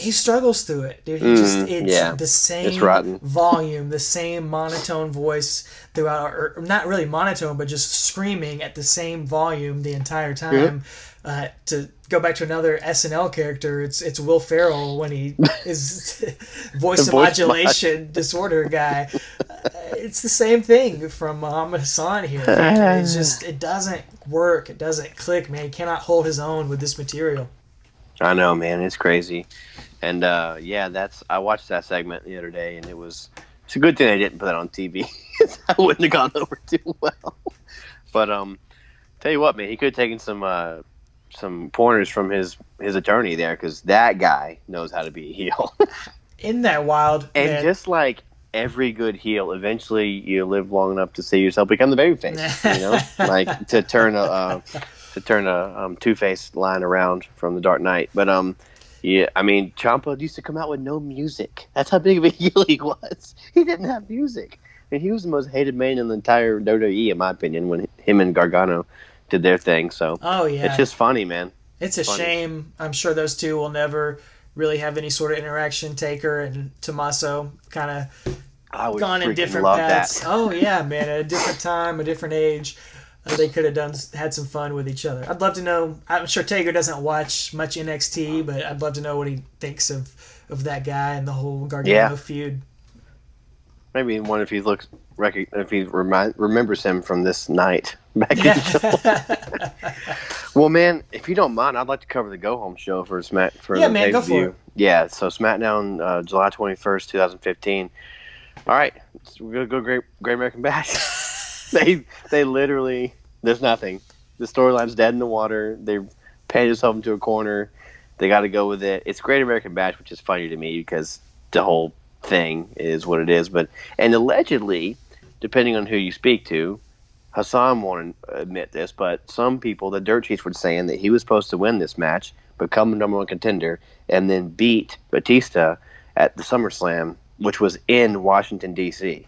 [SPEAKER 1] he struggles through it, dude. He just
[SPEAKER 2] Mm,
[SPEAKER 1] it's
[SPEAKER 2] yeah.
[SPEAKER 1] the same volume, the same monotone voice throughout, or not really monotone, but just screaming at the same volume the entire time. Uh, to go back to another SNL character, it's it's Will Ferrell when he is voice modulation disorder guy. Uh, it's the same thing from Muhammad Hassan here. It's just it doesn't work. It doesn't click, man. He cannot hold his own with this material.
[SPEAKER 2] I know, man, it's crazy. And uh, yeah, that's I watched that segment the other day, and it was it's a good thing I didn't put that on TV. I wouldn't have gone over too well. But um, tell you what, man, he could have taken some uh, some pointers from his his attorney there because that guy knows how to be a heel.
[SPEAKER 1] In that wild,
[SPEAKER 2] and
[SPEAKER 1] man.
[SPEAKER 2] just like every good heel, eventually you live long enough to see yourself become the babyface. you know, like to turn a uh, to turn a um, Two Face line around from the Dark Knight. But um, yeah, I mean, Ciampa used to come out with no music. That's how big of a heel he was. He didn't have music, and he was the most hated man in the entire WWE, in my opinion, when him and Gargano did their thing. So
[SPEAKER 1] oh yeah,
[SPEAKER 2] it's just funny, man.
[SPEAKER 1] It's a
[SPEAKER 2] funny.
[SPEAKER 1] shame. I'm sure those two will never really have any sort of interaction. Taker and Tommaso kind of gone in different paths.
[SPEAKER 2] that.
[SPEAKER 1] Oh yeah, man! At a different time, a different age, uh, they could have done had some fun with each other. I'd love to know. I'm sure Taker doesn't watch much NXT, but I'd love to know what he thinks of of that guy and the whole Gargano
[SPEAKER 2] Yeah.
[SPEAKER 1] feud.
[SPEAKER 2] Maybe one if he looks, if he remind, remembers him from this night back in Well, man, if you don't mind, I'd like to cover the go home show for Smack for
[SPEAKER 1] Yeah,
[SPEAKER 2] the
[SPEAKER 1] man, go for it.
[SPEAKER 2] Yeah, so SmackDown, uh, July twenty first, two thousand fifteen. All right, we're gonna go Great Great American Bash. they they literally there's nothing. The storyline's dead in the water. They painted themselves into a corner. They got to go with it. It's Great American Bash, which is funny to me because the whole thing is what it is. But and allegedly, depending on who you speak to, Hassan won't admit this, but some people, the dirt sheets, were saying that he was supposed to win this match, become the number one contender, and then beat Batista at the SummerSlam, which was in Washington D.C.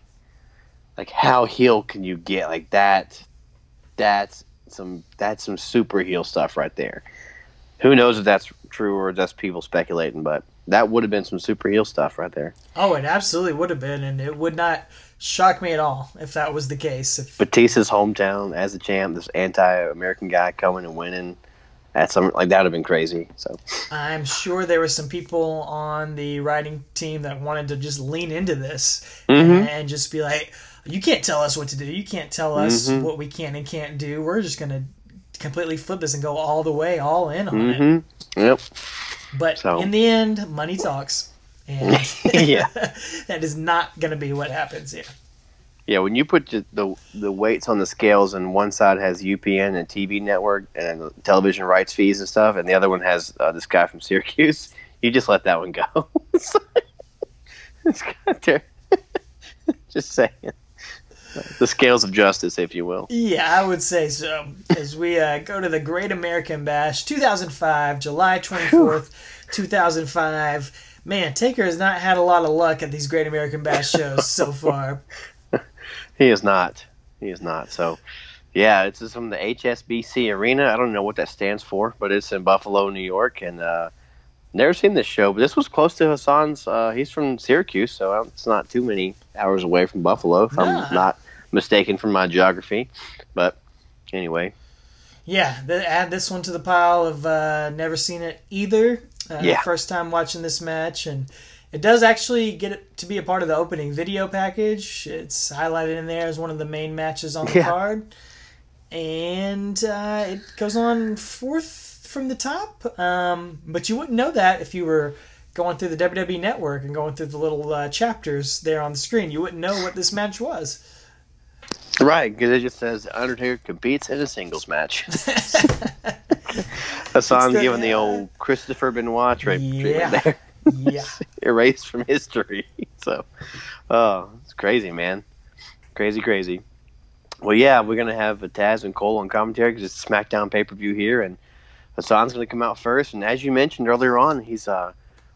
[SPEAKER 2] Like, how heel can you get? Like that? That's some that's some super heel stuff right there. Who knows if that's true or just people speculating, but that would have been some super heel stuff right there.
[SPEAKER 1] oh, it absolutely would have been, and it would not shock me at all if that was the case. If
[SPEAKER 2] Batista's hometown as a champ, this anti-American guy coming and winning at some like that would have been crazy. So
[SPEAKER 1] I'm sure there were some people on the writing team that wanted to just lean into this
[SPEAKER 2] Mhm.
[SPEAKER 1] and just be like, "You can't tell us what to do. You can't tell us
[SPEAKER 2] Mhm.
[SPEAKER 1] what we can and can't do. We're just gonna completely flip this and go all the way, all in on it."
[SPEAKER 2] hmm Yep.
[SPEAKER 1] But
[SPEAKER 2] So-
[SPEAKER 1] in the end, money talks, and
[SPEAKER 2] Yeah.
[SPEAKER 1] that is not gonna be what happens here.
[SPEAKER 2] Yeah, when you put the, the the weights on the scales, and one side has UPN and TV network and television rights fees and stuff, and the other one has uh, this guy from Syracuse, you just let that one go. it's got there. Just saying. The scales of justice, if you will.
[SPEAKER 1] Yeah, I would say so. As we uh, go to the Great American Bash 2005, July 24th, 2005. Man, Taker has not had a lot of luck at these Great American Bash shows so far.
[SPEAKER 2] He is not. He is not. So, yeah, it's from the HSBC Arena. I don't know what that stands for, but it's in Buffalo, New York. And uh, never seen this show, but this was close to Hassan's. Uh, he's from Syracuse, so it's not too many hours away from Buffalo, if
[SPEAKER 1] Nah.
[SPEAKER 2] I'm not mistaken from my geography. But anyway,
[SPEAKER 1] Yeah, th- add this one to the pile of uh, never seen it either. Uh,
[SPEAKER 2] Yeah.
[SPEAKER 1] First time watching this match, and it does actually get to be a part of the opening video package. It's highlighted in there as one of the main matches on the
[SPEAKER 2] Yeah.
[SPEAKER 1] card, and uh, it goes on fourth from the top. Um, but you wouldn't know that if you were going through the WWE Network and going through the little uh, chapters there on the screen. You wouldn't know what this match was.
[SPEAKER 2] right, because it just says Undertaker competes in a singles match. Hassan
[SPEAKER 1] It's the-
[SPEAKER 2] giving the old Christopher Benoit tra-
[SPEAKER 1] Yeah.
[SPEAKER 2] treatment there.
[SPEAKER 1] yeah.
[SPEAKER 2] erased from history. So, oh, it's crazy, man. Crazy, crazy. Well, yeah, we're gonna have Taz and Cole on commentary because it's SmackDown pay per view here, and Hassan's gonna come out first. And as you mentioned earlier on, he's uh,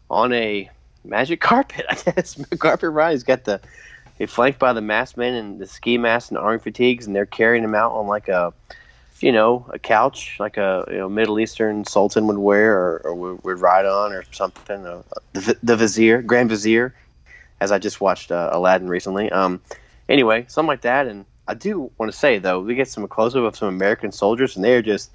[SPEAKER 2] on a magic carpet. I guess carpet ride. He's got the he's flanked by the masked men and the ski masks and army fatigues, and they're carrying him out on like a you know, a couch like a you know, Middle Eastern sultan would wear or, or would, would ride on or something. Uh, the, the vizier, Grand Vizier, as I just watched uh, Aladdin recently. Um, anyway, something like that. And I do want to say though, we get some close up of some American soldiers, and they're just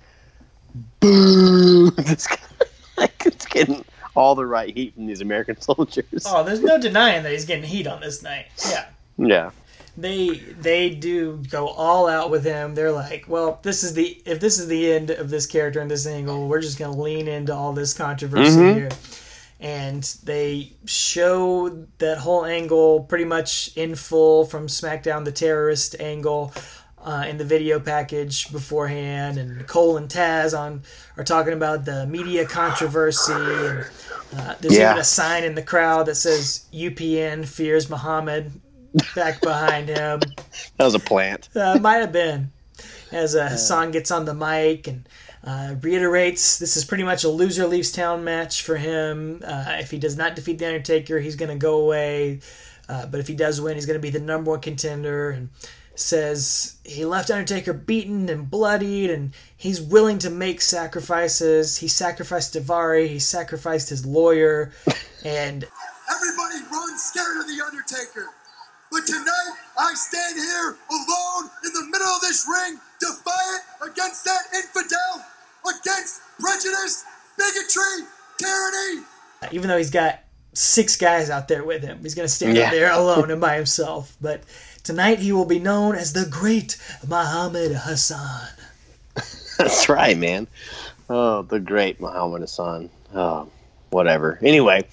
[SPEAKER 2] like it's getting all the right heat from these American soldiers.
[SPEAKER 1] Oh, there's no denying that he's getting heat on this night. Yeah.
[SPEAKER 2] Yeah,
[SPEAKER 1] they they do go all out with him. They're like, well, this is the if this is the end of this character and this angle, we're just gonna lean into all this controversy
[SPEAKER 2] Mhm.
[SPEAKER 1] here. And they show that whole angle pretty much in full from SmackDown, the terrorist angle, uh, in the video package beforehand. And Cole and Taz on are talking about the media controversy. And uh, there's
[SPEAKER 2] Yeah.
[SPEAKER 1] even a sign in the crowd that says UPN fears Muhammad back behind him.
[SPEAKER 2] that was a plant.
[SPEAKER 1] Uh, might have been. As uh, Hassan gets on the mic and uh, reiterates this is pretty much a loser leaves town match for him. Uh, if he does not defeat The Undertaker, he's going to go away. Uh, but if he does win, he's going to be the number one contender. And says he left Undertaker beaten and bloodied, and he's willing to make sacrifices. He sacrificed Daivari, he sacrificed his lawyer, and
[SPEAKER 3] Everybody runs scared of The Undertaker. But tonight, I stand here alone in the middle of this ring, defiant against that infidel, against prejudice, bigotry, tyranny.
[SPEAKER 1] even though he's got six guys out there with him, he's going to stand
[SPEAKER 2] Yeah.
[SPEAKER 1] up there alone and by himself. But tonight he will be known as the Great Muhammad Hassan.
[SPEAKER 2] That's right, man. Oh, the great Muhammad Hassan. Oh, whatever. Anyway,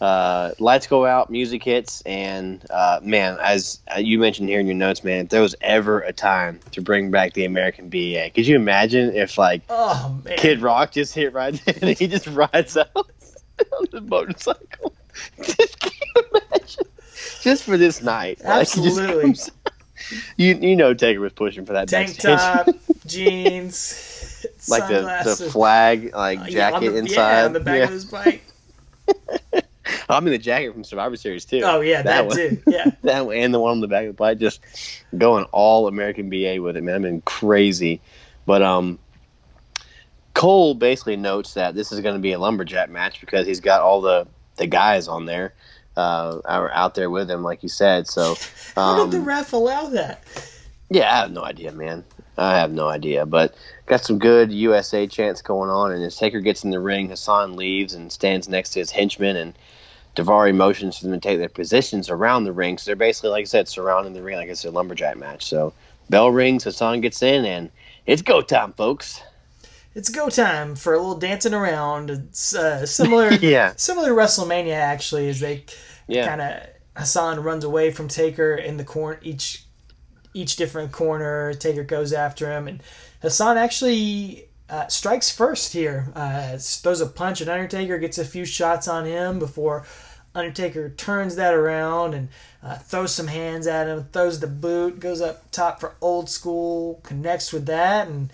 [SPEAKER 2] uh, lights go out, music hits, and uh, man, as uh, you mentioned here in your notes, man, if there was ever a time to bring back the American BA, could you imagine if like
[SPEAKER 1] Oh
[SPEAKER 2] Kid Rock just hit right there and he just rides out on the motorcycle? Just can you imagine? Just for this night, Like,
[SPEAKER 1] Absolutely.
[SPEAKER 2] comes- you you know Taker was pushing for that
[SPEAKER 1] tank
[SPEAKER 2] backstage.
[SPEAKER 1] top, jeans,
[SPEAKER 2] like the, the flag like
[SPEAKER 1] Uh, yeah,
[SPEAKER 2] jacket
[SPEAKER 1] the-
[SPEAKER 2] inside.
[SPEAKER 1] yeah, on the back
[SPEAKER 2] Yeah.
[SPEAKER 1] of his bike.
[SPEAKER 2] I mean the jacket from Survivor Series too.
[SPEAKER 1] Oh yeah, that,
[SPEAKER 2] one.
[SPEAKER 1] too. Yeah,
[SPEAKER 2] that one and the one on the back of the bike, just going all American BA with it, man. I've been crazy. But um Cole basically notes that this is going to be a lumberjack match because he's got all the the guys on there uh are out there with him like you said. So
[SPEAKER 1] how
[SPEAKER 2] um,
[SPEAKER 1] did the ref allow that?
[SPEAKER 2] Yeah, I have no idea, man. I have no idea, but got some good USA chants going on. And as Taker gets in the ring, Hassan leaves and stands next to his henchman, and Daivari motions for them to take their positions around the ring. So they're basically, like I said, surrounding the ring like it's a lumberjack match. So bell rings, Hassan gets in, and it's go time, folks.
[SPEAKER 1] It's go time for a little dancing around. It's uh, similar,
[SPEAKER 2] Yeah,
[SPEAKER 1] similar to WrestleMania actually, as they
[SPEAKER 2] yeah,
[SPEAKER 1] kind of Hassan runs away from Taker in the corner each each different corner. Taker goes after him, and Hassan actually uh, strikes first here. Uh, throws a punch at Undertaker, gets a few shots on him before Undertaker turns that around and uh, throws some hands at him, throws the boot, goes up top for old school, connects with that, and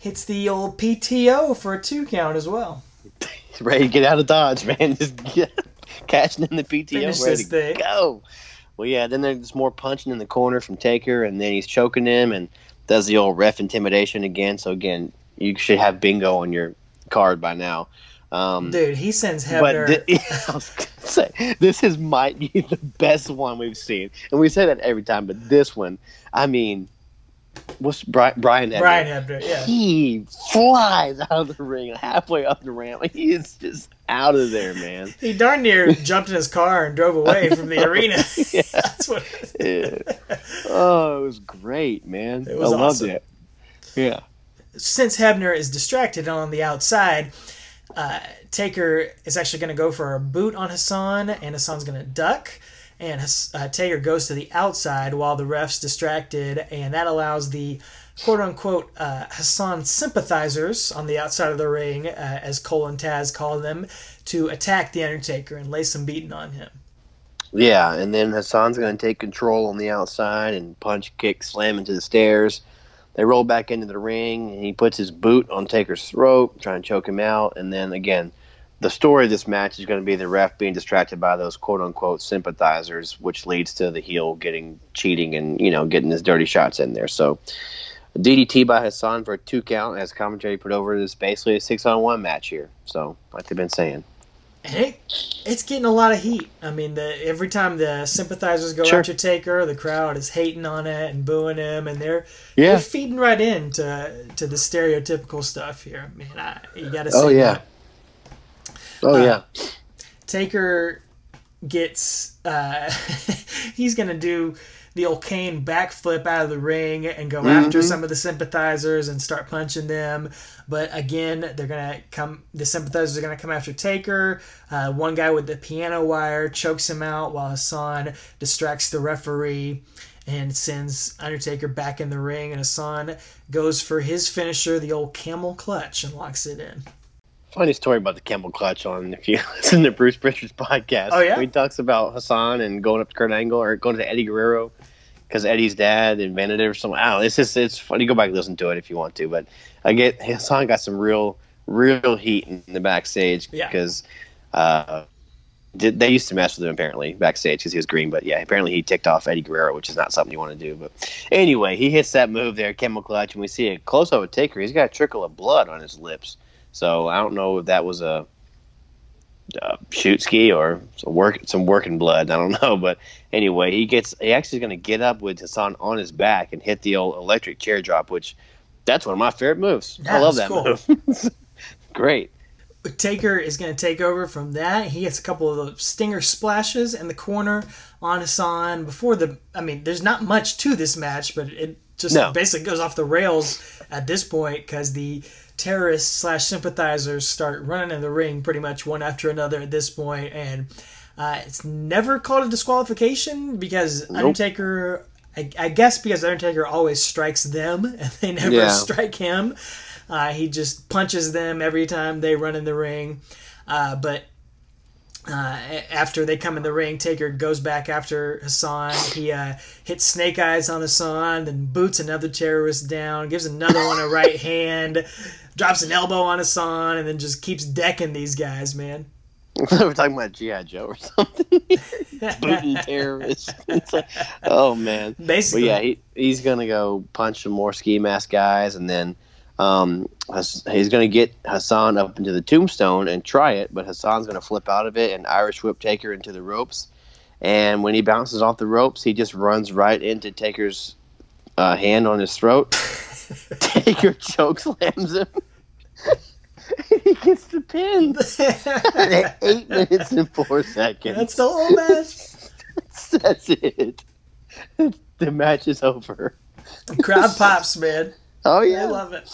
[SPEAKER 1] hits the old PTO for a two count as well.
[SPEAKER 2] ready to get out of Dodge, man. Just get, catching in the PTO,
[SPEAKER 1] Finish
[SPEAKER 2] ready to
[SPEAKER 1] thing.
[SPEAKER 2] go. Well, yeah. Then there's more punching in the corner from Taker, and then he's choking him and does the old ref intimidation again. So again, you should have bingo on your card by now. Um,
[SPEAKER 1] Dude, he sends
[SPEAKER 2] but
[SPEAKER 1] Hebner.
[SPEAKER 2] I was gonna say this is might be the best one we've seen, and we say that every time. But this one, I mean, what's Brian? Brian Hebner?
[SPEAKER 1] Brian Hebner, yeah.
[SPEAKER 2] He flies out of the ring halfway up the ramp. He is just out of there, man.
[SPEAKER 1] He darn near jumped in his car and drove away from the arena. That's what.
[SPEAKER 2] Yeah. Oh, it was great, man.
[SPEAKER 1] It was
[SPEAKER 2] I loved
[SPEAKER 1] awesome.
[SPEAKER 2] it. Yeah.
[SPEAKER 1] Since Hebner is distracted on the outside, uh, Taker is actually going to go for a boot on Hassan, and Hassan's going to duck. And uh, Taker goes to the outside while the ref's distracted, and that allows the quote unquote uh, Hassan sympathizers on the outside of the ring, uh, as Cole and Taz call them, to attack The Undertaker and lay some beating on him.
[SPEAKER 2] Yeah, and then Hassan's going to take control on the outside and punch, kick, slam into the stairs. They roll back into the ring, and he puts his boot on Taker's throat, trying to choke him out. And then again, the story of this match is going to be the ref being distracted by those quote unquote sympathizers, which leads to the heel getting cheating and you know getting his dirty shots in there. So DDT by Hassan for a two count, as commentary put over. This basically a six on one match here. So like they've been saying.
[SPEAKER 1] And it, it's getting a lot of heat. I mean, the, every time the sympathizers go
[SPEAKER 2] Sure.
[SPEAKER 1] after Taker, the crowd is hating on it and booing him, and they're
[SPEAKER 2] Yeah.
[SPEAKER 1] they're feeding right into to the stereotypical stuff here. Man, I, you got to
[SPEAKER 2] Oh yeah.
[SPEAKER 1] that.
[SPEAKER 2] Oh
[SPEAKER 1] Uh,
[SPEAKER 2] yeah.
[SPEAKER 1] Taker gets uh, he's gonna do the old Kane backflip out of the ring and go after
[SPEAKER 2] Mhm.
[SPEAKER 1] some of the sympathizers and start punching them. But again, they're gonna come. The sympathizers are gonna come after Taker. Uh, one guy with the piano wire chokes him out while Hassan distracts the referee and sends Undertaker back in the ring. And Hassan goes for his finisher, the old camel clutch, and locks it in.
[SPEAKER 2] Funny story about the camel clutch on if you listen to Bruce Prichard's podcast.
[SPEAKER 1] Oh, yeah?
[SPEAKER 2] he talks about Hassan and going up to Kurt Angle or going to Eddie Guerrero because Eddie's dad invented it or something. I don't know. It's just it's funny. Go back and listen to it if you want to. But I get Hassan got some real real heat in the backstage
[SPEAKER 1] Yeah.
[SPEAKER 2] because uh, did, they used to mess with him apparently backstage because he was green. But yeah, apparently he ticked off Eddie Guerrero, which is not something you want to do. But anyway, he hits that move there, camel clutch, and we see a close up of Taker. He's got a trickle of blood on his lips. So I don't know if that was a, a shoot ski or some work some working blood. I don't know, but anyway, he gets he actually is going to get up with Hassan on his back and hit the old electric chair drop, which that's one of my favorite moves. I love that move. Great.
[SPEAKER 1] Taker is going to take over from that. He gets a couple of those stinger splashes in the corner on Hassan before the. I mean, there's not much to this match, but it just
[SPEAKER 2] No.
[SPEAKER 1] basically goes off the rails at this point because the terrorists slash sympathizers start running in the ring pretty much one after another at this point, and uh, it's never called a disqualification because
[SPEAKER 2] Nope.
[SPEAKER 1] Undertaker. I, I guess because Undertaker always strikes them and they never
[SPEAKER 2] Yeah.
[SPEAKER 1] strike him. Uh, he just punches them every time they run in the ring. Uh, but uh, after they come in the ring, Taker goes back after Hassan. He uh, hits Snake Eyes on Hassan, then boots another terrorist down, gives another one a right hand, drops an elbow on Hassan, and then just keeps decking these guys, man.
[SPEAKER 2] We're talking about GI Joe or something. Booting terrorists. Like, oh man.
[SPEAKER 1] Basically,
[SPEAKER 2] yeah, he, he's gonna go punch some more ski mask guys, and then um, he's gonna get Hassan up into the tombstone and try it, but Hassan's gonna flip out of it and Irish whip Taker into the ropes. And when he bounces off the ropes, he just runs right into Taker's uh, hand on his throat. Taker choke slams him. he gets the pin. At eight minutes and four seconds.
[SPEAKER 1] that's the whole match.
[SPEAKER 2] That's it. The match is over.
[SPEAKER 1] The crowd pops, man.
[SPEAKER 2] Oh yeah, I
[SPEAKER 1] love it.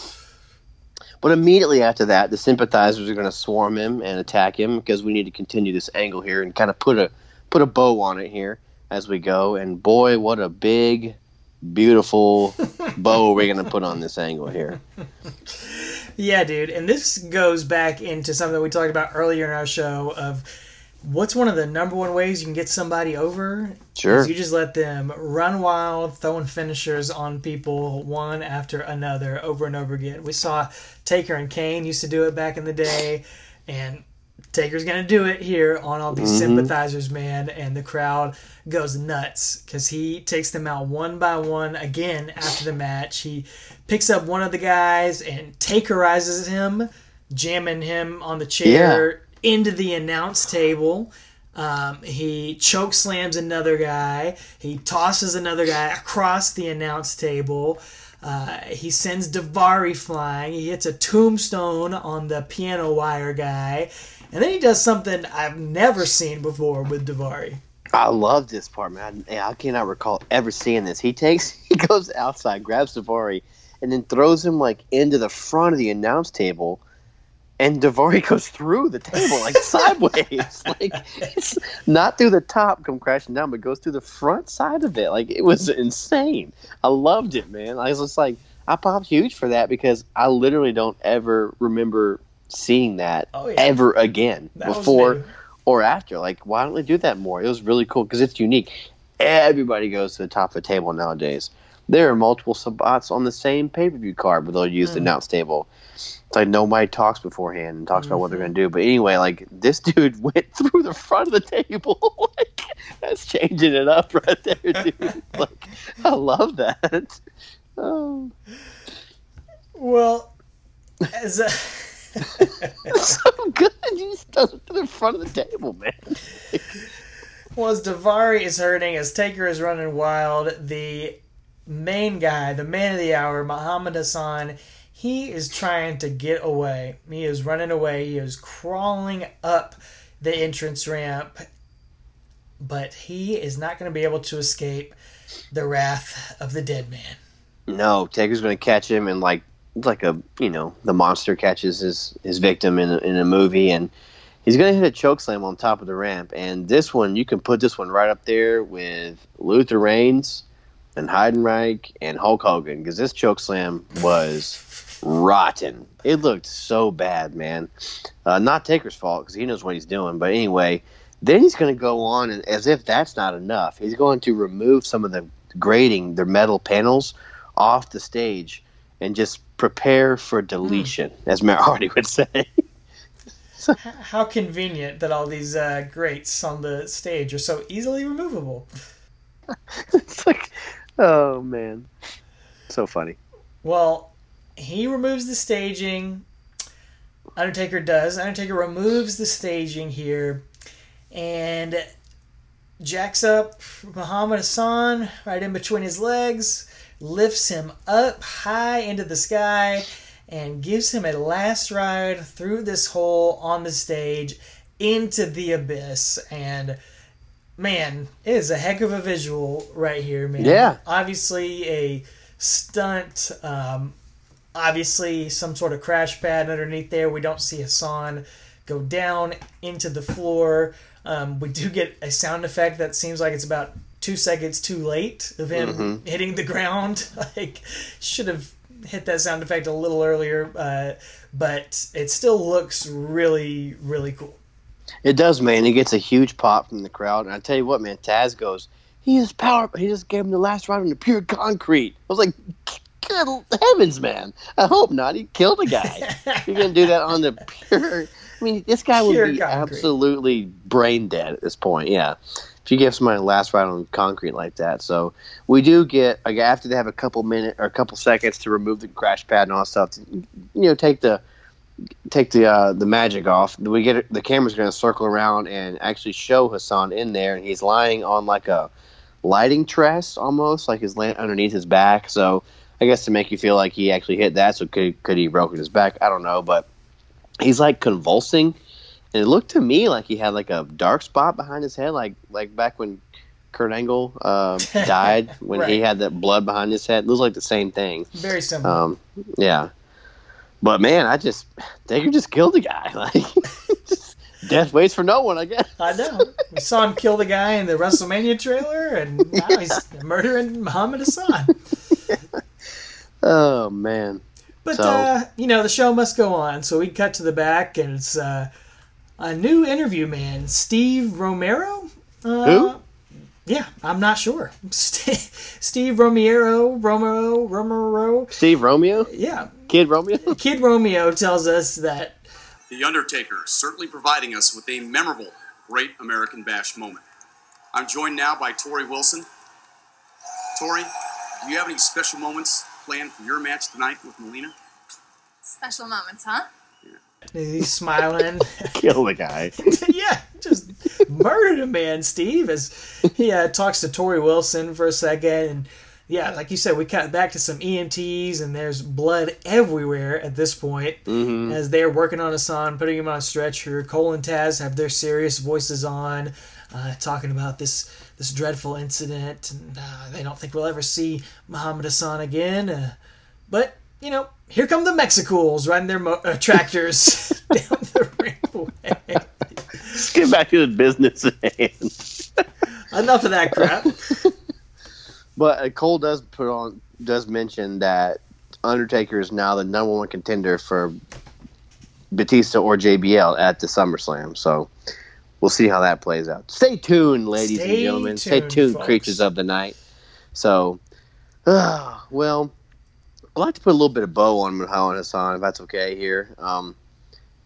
[SPEAKER 2] But immediately after that, the sympathizers are going to swarm him and attack him because we need to continue this angle here and kind of put a put a bow on it here as we go. And boy, what a big, beautiful bow we're going to put on this angle here.
[SPEAKER 1] Yeah, dude. And this goes back into something we talked about earlier in our show of what's one of the number one ways you can get somebody over?
[SPEAKER 2] Sure.
[SPEAKER 1] You just let them run wild, throwing finishers on people one after another over and over again. We saw Taker and Kane used to do it back in the day, and Taker's gonna do it here on all these sympathizers, man, and the crowd goes nuts because he takes them out one by one again after the match. He picks up one of the guys and Takerizes him, jamming him on the chair into the announce table. Um, he choke slams another guy. He tosses another guy across the announce table. Uh, he sends Daivari flying. He hits a tombstone on the piano wire guy. And then he does something I've never seen before with Daivari.
[SPEAKER 2] I love this part, man. I, I cannot recall ever seeing this. He takes, he goes outside, grabs Daivari, and then throws him like into the front of the announce table, and Daivari goes through the table like sideways, like it's not through the top, come crashing down, but goes through the front side of it. Like it was insane. I loved it, man. I was just like, I popped huge for that because I literally don't ever remember seeing that
[SPEAKER 1] Oh, yeah.
[SPEAKER 2] ever again
[SPEAKER 1] That
[SPEAKER 2] before or after. Like, why don't they do that more? It was really cool because it's unique. Everybody goes to the top of the table nowadays. There are multiple spots on the same pay per view card but they'll use
[SPEAKER 1] Hmm.
[SPEAKER 2] the announce table. It's like nobody talks beforehand and talks about what they're
[SPEAKER 1] Mm-hmm.
[SPEAKER 2] going to do. But anyway, like this dude went through the front of the table. like, that's changing it up right there, dude. like, I love that. Oh,
[SPEAKER 1] Well, as a.
[SPEAKER 2] so good. He just does it to the front of the table, man.
[SPEAKER 1] Well, as Daivari is hurting, as Taker is running wild, the main guy, the man of the hour, Muhammad Hassan, he is trying to get away. He is running away. He is crawling up the entrance ramp, but he is not going to be able to escape the wrath of the dead man.
[SPEAKER 2] No, Taker's going to catch him and like it's like a you know the monster catches his his victim in a, in a movie and he's going to hit a choke slam on top of the ramp and this one you can put this one right up there with Luther Reigns and Heidenreich and Hulk Hogan because this choke slam was rotten. It looked so bad, man. Uh, not Taker's fault because he knows what he's doing, but anyway. Then he's going to go on, and as if that's not enough, he's going to remove some of the grating, the metal panels, off the stage and just prepare for deletion, as Matt Hardy would say.
[SPEAKER 1] H- How convenient that all these uh, grates on the stage are so easily removable.
[SPEAKER 2] it's like, oh man, so funny.
[SPEAKER 1] Well, he removes the staging. Undertaker does. Undertaker removes the staging here and jacks up Muhammad Hassan right in between his legs, lifts him up high into the sky, and gives him a last ride through this hole on the stage into the abyss. And man, it is a heck of a visual right here, man.
[SPEAKER 2] Yeah.
[SPEAKER 1] Obviously, a stunt. Um, obviously, some sort of crash pad underneath there. We don't see Hassan go down into the floor. Um, we do get a sound effect that seems like it's about two seconds too late of him hitting the ground. like, should have hit that sound effect a little earlier, uh, but it still looks really, really cool.
[SPEAKER 2] It does, man. He gets a huge pop from the crowd, and I tell you what, man, Taz goes, he just power. He just gave him the last ride on the pure concrete. I was like, good heavens, man. I hope not. He killed a guy. You're gonna do that on the pure. I mean, this guy would be
[SPEAKER 1] concrete.
[SPEAKER 2] absolutely brain dead at this point. Yeah, you give somebody a last ride on concrete like that. So we do get like after they have a couple minute or a couple seconds to remove the crash pad and all stuff. To, you know, take the take the uh, the magic off. We get the camera's going to circle around and actually show Hassan in there, and he's lying on like a lighting truss almost, like he's laying underneath his back. So I guess to make you feel like he actually hit that, so could could he broken his back? I don't know, but he's like convulsing, and it looked to me like he had like a dark spot behind his head, like like back when Kurt Angle uh, died when he had that blood behind his head. It was like the same thing.
[SPEAKER 1] Very similar.
[SPEAKER 2] Um, yeah, but man, I just Taker just killed the guy. Like death waits for no one, I guess.
[SPEAKER 1] I know. We saw him kill the guy in the WrestleMania trailer, and now he's murdering Muhammad Hassan.
[SPEAKER 2] Oh man,
[SPEAKER 1] But
[SPEAKER 2] So-
[SPEAKER 1] uh, you know, the show must go on. So we cut to the back, and it's uh, a new interview man, Steve Romero. Uh,
[SPEAKER 2] Who?
[SPEAKER 1] Yeah, I'm not sure. Steve Romero, Romero, Romero.
[SPEAKER 2] Steve Romeo,
[SPEAKER 1] Yeah,
[SPEAKER 2] Kid Romeo.
[SPEAKER 1] Kid Romeo tells us that
[SPEAKER 4] The Undertaker certainly providing us with a memorable Great American Bash moment. I'm joined now by Torrie Wilson. Tori, do you have any special moments planned for your match tonight with Melina?
[SPEAKER 5] Special moments, huh?
[SPEAKER 1] He's smiling.
[SPEAKER 2] Kill the guy.
[SPEAKER 1] yeah, just murdered a man, Steve, as he uh, talks to Torrie Wilson for a second. And yeah, like you said, we cut back to some EMTs, and there's blood everywhere at this point as they're working on Hassan, putting him on a stretcher. Cole and Taz have their serious voices on, uh, talking about this this dreadful incident, and uh, they don't think we'll ever see Muhammad Hassan again. Uh, but you know, here come the Mexicools riding their mo- uh, tractors down the ringway.
[SPEAKER 2] Let's get back to the business at hand.
[SPEAKER 1] Enough of that crap.
[SPEAKER 2] But uh, Cole does put on does mention that Undertaker is now the number one contender for Batista or JBL at the SummerSlam. So we'll see how that plays out. Stay tuned, ladies and
[SPEAKER 1] Stay
[SPEAKER 2] gentlemen. Stay
[SPEAKER 1] tuned,
[SPEAKER 2] tuned,
[SPEAKER 1] folks.
[SPEAKER 2] creatures of the night. So, uh, well, I'd like to put a little bit of bow on Muhammad Hassan, if that's okay here. Um,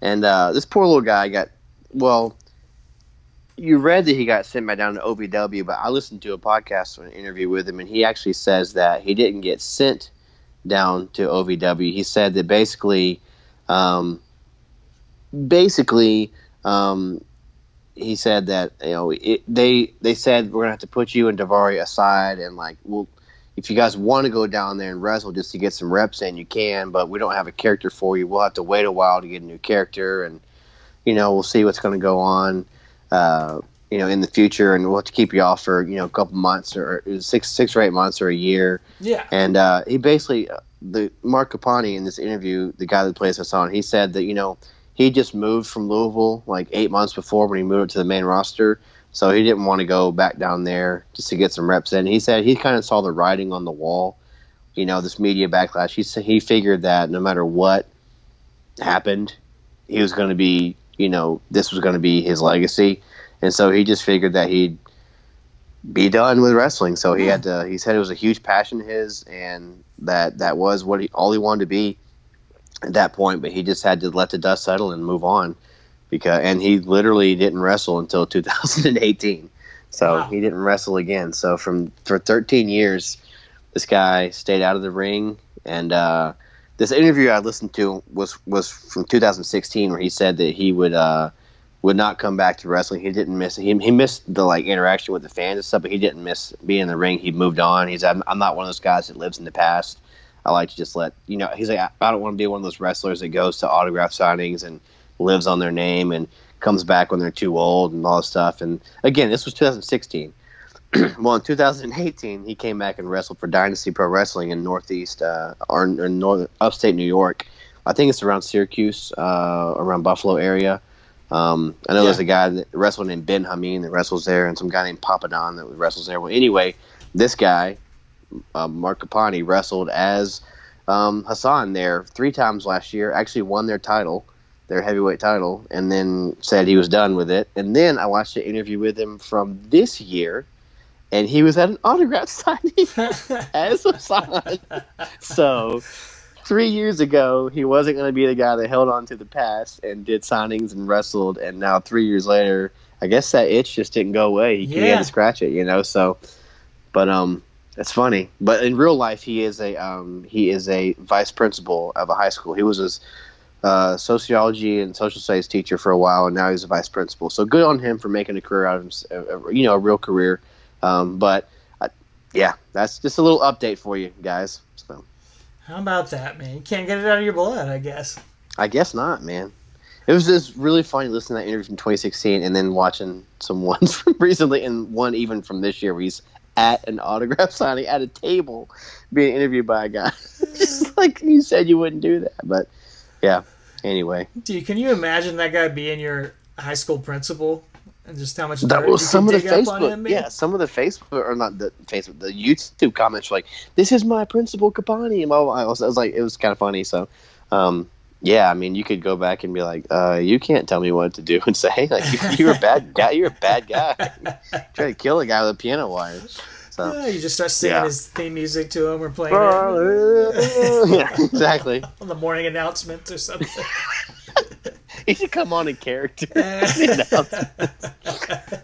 [SPEAKER 2] and uh, this poor little guy got well. You read that he got sent back down to OVW, but I listened to a podcast or an interview with him, and he actually says that he didn't get sent down to OVW. He said that basically, um, basically, um, he said that you know it, they they said we're gonna have to put you and Daivari aside, and like, well, if you guys want to go down there and wrestle just to get some reps in, you can, but we don't have a character for you. We'll have to wait a while to get a new character, and you know we'll see what's going to go on. Uh, you know, in the future, and we'll have to keep you off for you know a couple months or six, six or eight months or a year.
[SPEAKER 1] Yeah.
[SPEAKER 2] And uh, he basically, the Marc Copani in this interview, the guy that plays Hassan, he said that you know he just moved from Louisville like eight months before when he moved to the main roster, so he didn't want to go back down there just to get some reps in. He said he kind of saw the writing on the wall, you know, this media backlash. He he figured that no matter what happened, he was going to be, you know, this was going to be his legacy, and so he just figured that he'd be done with wrestling. So he had to. He said it was a huge passion of his, and that that was what he all he wanted to be at that point. But he just had to let the dust settle and move on, because and he literally didn't wrestle until 2018. So
[SPEAKER 1] Wow.
[SPEAKER 2] he didn't wrestle again. So from for 13 years, this guy stayed out of the ring. And uh, this interview I listened to was was from 2016, where he said that he would. Uh, would not come back to wrestling. He didn't miss he, he missed the like interaction with the fans and stuff, but he didn't miss being in the ring. He moved on. He's I'm, I'm not one of those guys that lives in the past. I like to just let you know. He's like I, I don't want to be one of those wrestlers that goes to autograph signings and lives on their name and comes back when they're too old and all this stuff. And again, this was 2016. well, in 2018, he came back and wrestled for Dynasty Pro Wrestling in Northeast uh, or in northern upstate New York. I think it's around Syracuse, uh, around Buffalo area. Um, I know
[SPEAKER 1] Yeah.
[SPEAKER 2] there's a guy that wrestled named Ben Hameen that wrestles there, and some guy named Papadon that wrestles there. Well, anyway, this guy, uh, Marc Copani, wrestled as um, Hassan there three times last year. Actually, won their title, their heavyweight title, and then said he was done with it. And then I watched an interview with him from this year, and he was at an autograph signing as Hassan. so three years ago, he wasn't going to be the guy that held on to the past and did signings and wrestled. And now, three years later, I guess that itch just didn't go away. He, he
[SPEAKER 1] Yeah.
[SPEAKER 2] had to scratch it, you know. So, but um, it's funny. But in real life, he is a um, he is a vice principal of a high school. He was a uh, sociology and social studies teacher for a while, and now he's a vice principal. So good on him for making a career out of him, uh, you know, a real career. Um, but uh, yeah, that's just a little update for you guys. So.
[SPEAKER 1] How about that, man? You can't get it out of your blood, I guess.
[SPEAKER 2] I guess not, man. It was just really funny listening to that interview from 2016 and then watching some ones from recently and one even from this year where he's at an autograph signing at a table being interviewed by a guy. just like you said you wouldn't do that. But yeah, anyway.
[SPEAKER 1] Dude, can you imagine that guy being your high school principal and just how much
[SPEAKER 2] That was
[SPEAKER 1] you
[SPEAKER 2] some of the
[SPEAKER 1] dig him,
[SPEAKER 2] Facebook, yeah, some of the Facebook or not the Facebook, the YouTube comments were like, "This is my principal Copani," and. I was, I was like, it was kind of funny. So, um, yeah, I mean, you could go back and be like, uh, you can't tell me what to do and say. Like, you, you're a bad guy. You're a bad guy. Try to kill a guy with a piano wire. So,
[SPEAKER 1] Yeah, you just start singing
[SPEAKER 2] Yeah.
[SPEAKER 1] his theme music to him or playing it
[SPEAKER 2] yeah, exactly.
[SPEAKER 1] on the morning announcements or something.
[SPEAKER 2] He should come on in character.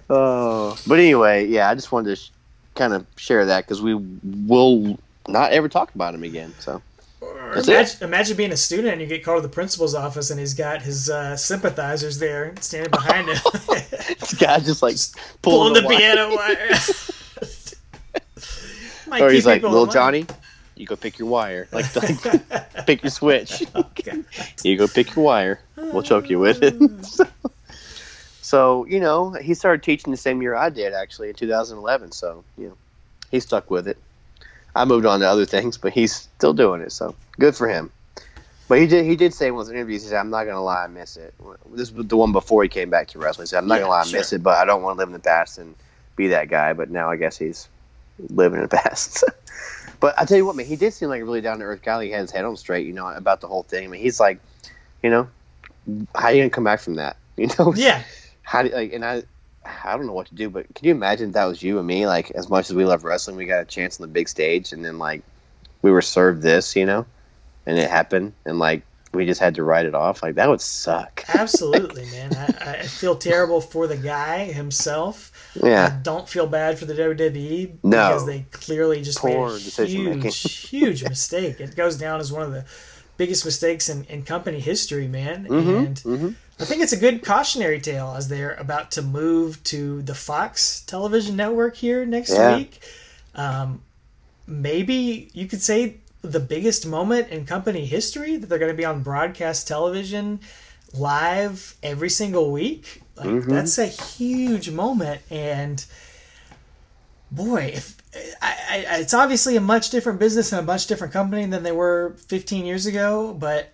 [SPEAKER 2] oh, but anyway, yeah, I just wanted to sh- kind of share that because we will not ever talk about him again. So,
[SPEAKER 1] imagine, imagine being a student and you get called to the principal's office and he's got his uh, sympathizers there standing behind him,
[SPEAKER 2] this guy just like
[SPEAKER 1] pulling
[SPEAKER 2] pulling,
[SPEAKER 1] the,
[SPEAKER 2] the,
[SPEAKER 1] piano wire. Might
[SPEAKER 2] Or he's like, "Little
[SPEAKER 1] alive."
[SPEAKER 2] Johnny, you go pick your wire. Like, like pick your switch.
[SPEAKER 1] Okay.
[SPEAKER 2] You go pick your wire. We'll choke you with it." Um. so, so, you know, he started teaching the same year I did, actually, in 2011. So, you know, he stuck with it. I moved on to other things, but he's still doing it. So, good for him. But he did. He did say in one of his interviews, he said, "I'm not gonna lie, I miss it." This was the one before he came back to wrestling. He said, "I'm not
[SPEAKER 1] Yeah,
[SPEAKER 2] gonna lie, I
[SPEAKER 1] sure.
[SPEAKER 2] miss it, but I don't want to live in the past and be that guy." But now I guess he's living in the past. but I tell you what, man, he did seem like a really down to earth guy. He had his head on straight, you know, about the whole thing. I mean, he's like, you know, how you gonna come back from that? You know,
[SPEAKER 1] Yeah.
[SPEAKER 2] how do like? And I, I don't know what to do. But can you imagine if that was you and me? Like, as much as we love wrestling, we got a chance on the big stage, and then like we were served this, you know, and it happened, and like we just had to write it off. Like that would suck.
[SPEAKER 1] Absolutely, man. I, I feel terrible for the guy himself. I
[SPEAKER 2] Yeah,
[SPEAKER 1] don't feel bad for the WWE
[SPEAKER 2] No.
[SPEAKER 1] because they clearly just
[SPEAKER 2] Poor
[SPEAKER 1] made a huge, huge mistake. It goes down as one of the biggest mistakes in, in company history, man.
[SPEAKER 2] Mhm,
[SPEAKER 1] And
[SPEAKER 2] mhm.
[SPEAKER 1] I think it's a good cautionary tale as they're about to move to the Fox television network here next
[SPEAKER 2] Yeah.
[SPEAKER 1] week. Um, maybe you could say the biggest moment in company history that they're going to be on broadcast television live every single week. Like
[SPEAKER 2] Mhm.
[SPEAKER 1] that's a huge moment, and boy, if I, I, it's obviously a much different business and a much different company than they were 15 years ago, but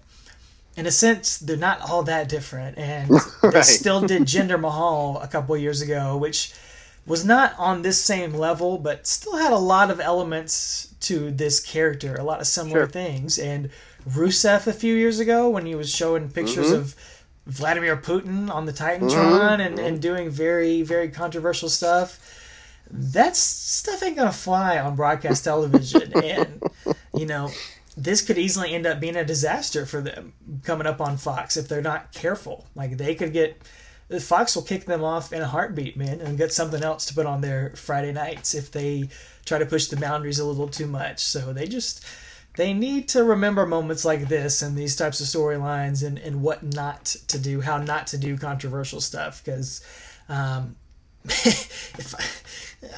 [SPEAKER 1] in a sense, they're not all that different. And they still did Jinder Mahal a couple years ago, which was not on this same level, but still had a lot of elements to this character, a lot of similar
[SPEAKER 2] Sure.
[SPEAKER 1] things. And Rusev a few years ago, when he was showing pictures
[SPEAKER 2] Mhm.
[SPEAKER 1] of Vladimir Putin on the Titantron
[SPEAKER 2] Mm-hmm.
[SPEAKER 1] and doing very, very controversial stuff. That stuff ain't gonna fly on broadcast television, and you know this could easily end up being a disaster for them coming up on Fox if they're not careful. Like they could get Fox will kick them off in a heartbeat, man, and get something else to put on their Friday nights if they try to push the boundaries a little too much. So they just they need to remember moments like this and these types of storylines and, and what not to do, how not to do controversial stuff. Because um, if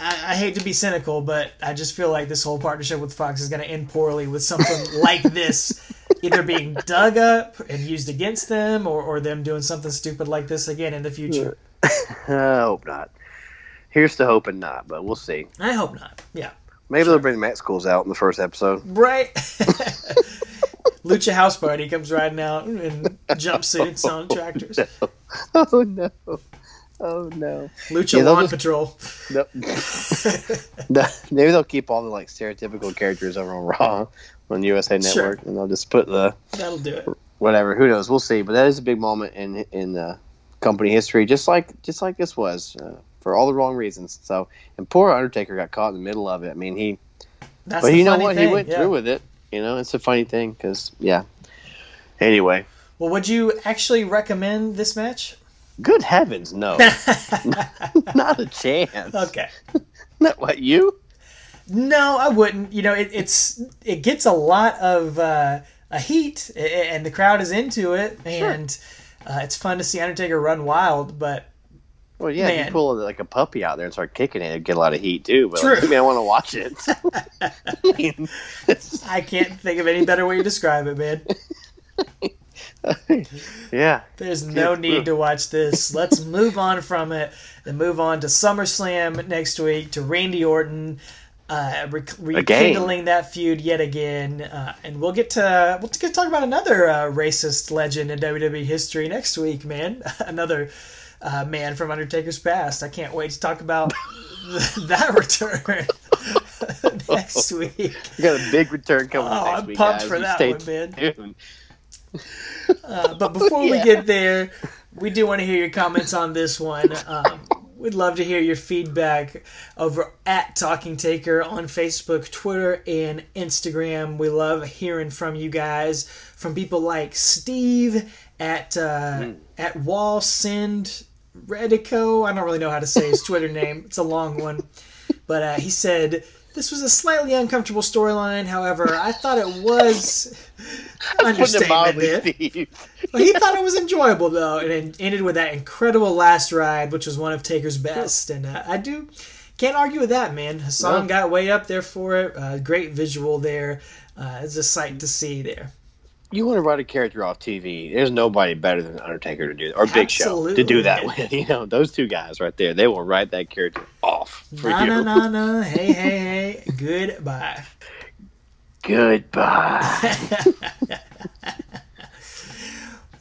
[SPEAKER 1] I, I hate to be cynical, but I just feel like this whole partnership with Fox is going to end poorly with something like this either being dug up and used against them or, or them doing something stupid like this again in the future.
[SPEAKER 2] I hope not. Here's to hoping not, but we'll see.
[SPEAKER 1] I hope not. Yeah.
[SPEAKER 2] Maybe they'll bring the Mexicools out in the first episode.
[SPEAKER 1] Right. Lucha House Party comes riding out in jumpsuits on tractors.
[SPEAKER 2] Oh no! Oh no!
[SPEAKER 1] Lucha
[SPEAKER 2] Yeah, they'll
[SPEAKER 1] Lawn
[SPEAKER 2] just-
[SPEAKER 1] Patrol.
[SPEAKER 2] Nope. No, Maybe they'll keep all the like stereotypical characters over on Raw on USA
[SPEAKER 1] Sure.
[SPEAKER 2] Network, and they'll just put the
[SPEAKER 1] That'll do it.
[SPEAKER 2] whatever. Who knows? We'll see. But that is a big moment in in uh, company history, just like just like this was uh, for all the wrong reasons. So, and poor Undertaker got caught in the middle of it. I mean, he
[SPEAKER 1] That's
[SPEAKER 2] but you know what?
[SPEAKER 1] Thing.
[SPEAKER 2] He went
[SPEAKER 1] yeah.
[SPEAKER 2] through with it. You know, it's a funny thing because yeah. Anyway,
[SPEAKER 1] Well, would you actually recommend this match?
[SPEAKER 2] Good heavens, no, not a chance.
[SPEAKER 1] Okay.
[SPEAKER 2] Not what you?
[SPEAKER 1] No, I wouldn't. You know, it, it's it gets a lot of uh, a heat, and the crowd is into it, and uh, it's fun to see Undertaker run wild. But
[SPEAKER 2] Well, yeah,
[SPEAKER 1] Man.
[SPEAKER 2] you pull like a puppy out there and start kicking it, it'd get a lot of heat too. But
[SPEAKER 1] True.
[SPEAKER 2] like, I mean, I want to watch it. I mean,
[SPEAKER 1] I can't think of any better way to describe it, man.
[SPEAKER 2] Yeah,
[SPEAKER 1] There's no need to watch this. Let's move on from it and move on to SummerSlam next week to Randy Orton. Uh, re- rekindling that feud yet again, uh, and we'll get to we'll get to talk about another uh, racist legend in WWE history next week, man. another uh, man from Undertaker's past. I can't wait to talk about that return next week.
[SPEAKER 2] we got a big return coming
[SPEAKER 1] Oh,
[SPEAKER 2] next
[SPEAKER 1] I'm
[SPEAKER 2] week.
[SPEAKER 1] pumped
[SPEAKER 2] guys.
[SPEAKER 1] for
[SPEAKER 2] You
[SPEAKER 1] that one, man.
[SPEAKER 2] tuned.
[SPEAKER 1] Uh, but before we get there, we do want to hear your comments on this one. Um, we'd love to hear your feedback over at Talking Taker on Facebook, Twitter, and Instagram. We love hearing from you guys, from people like Steve at uh, at Wall Send Redico. I don't really know how to say his Twitter name. It's a long one, but uh, he said. This was a slightly uncomfortable storyline. However, I thought it was
[SPEAKER 2] it
[SPEAKER 1] understatement
[SPEAKER 2] mildly,
[SPEAKER 1] there.
[SPEAKER 2] Steve.
[SPEAKER 1] Well, he thought it was enjoyable though, and it ended with that incredible last ride, which was one of Taker's best. And uh, I do can't argue with that, man. Hassan
[SPEAKER 2] No.
[SPEAKER 1] got way up there for it. Uh, great visual there. Uh, it's a sight to see there.
[SPEAKER 2] You want to write a character off TV? There's nobody better than Undertaker to do that, or Big Show to do that with. You know, those two guys right there, they will write that character off for
[SPEAKER 1] nah,
[SPEAKER 2] you.
[SPEAKER 1] na na na. Hey hey hey. Goodbye.
[SPEAKER 2] Goodbye.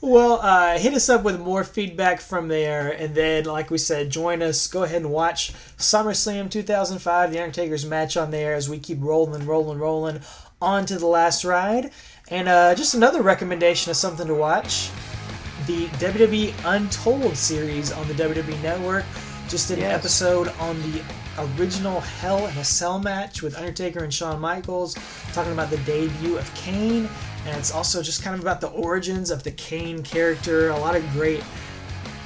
[SPEAKER 1] Well, uh, hit us up with more feedback from there, and then, like we said, join us. Go ahead and watch SummerSlam 2005, The Undertaker's match on there as we keep rolling, rolling, rolling on to the last ride. And uh, just another recommendation of something to watch the WWE Untold series on the WWE Network. Just did an episode on the original Hell in a Cell match with Undertaker and Shawn Michaels, talking about the debut of Kane. And it's also just kind of about the origins of the Kane character. A lot of great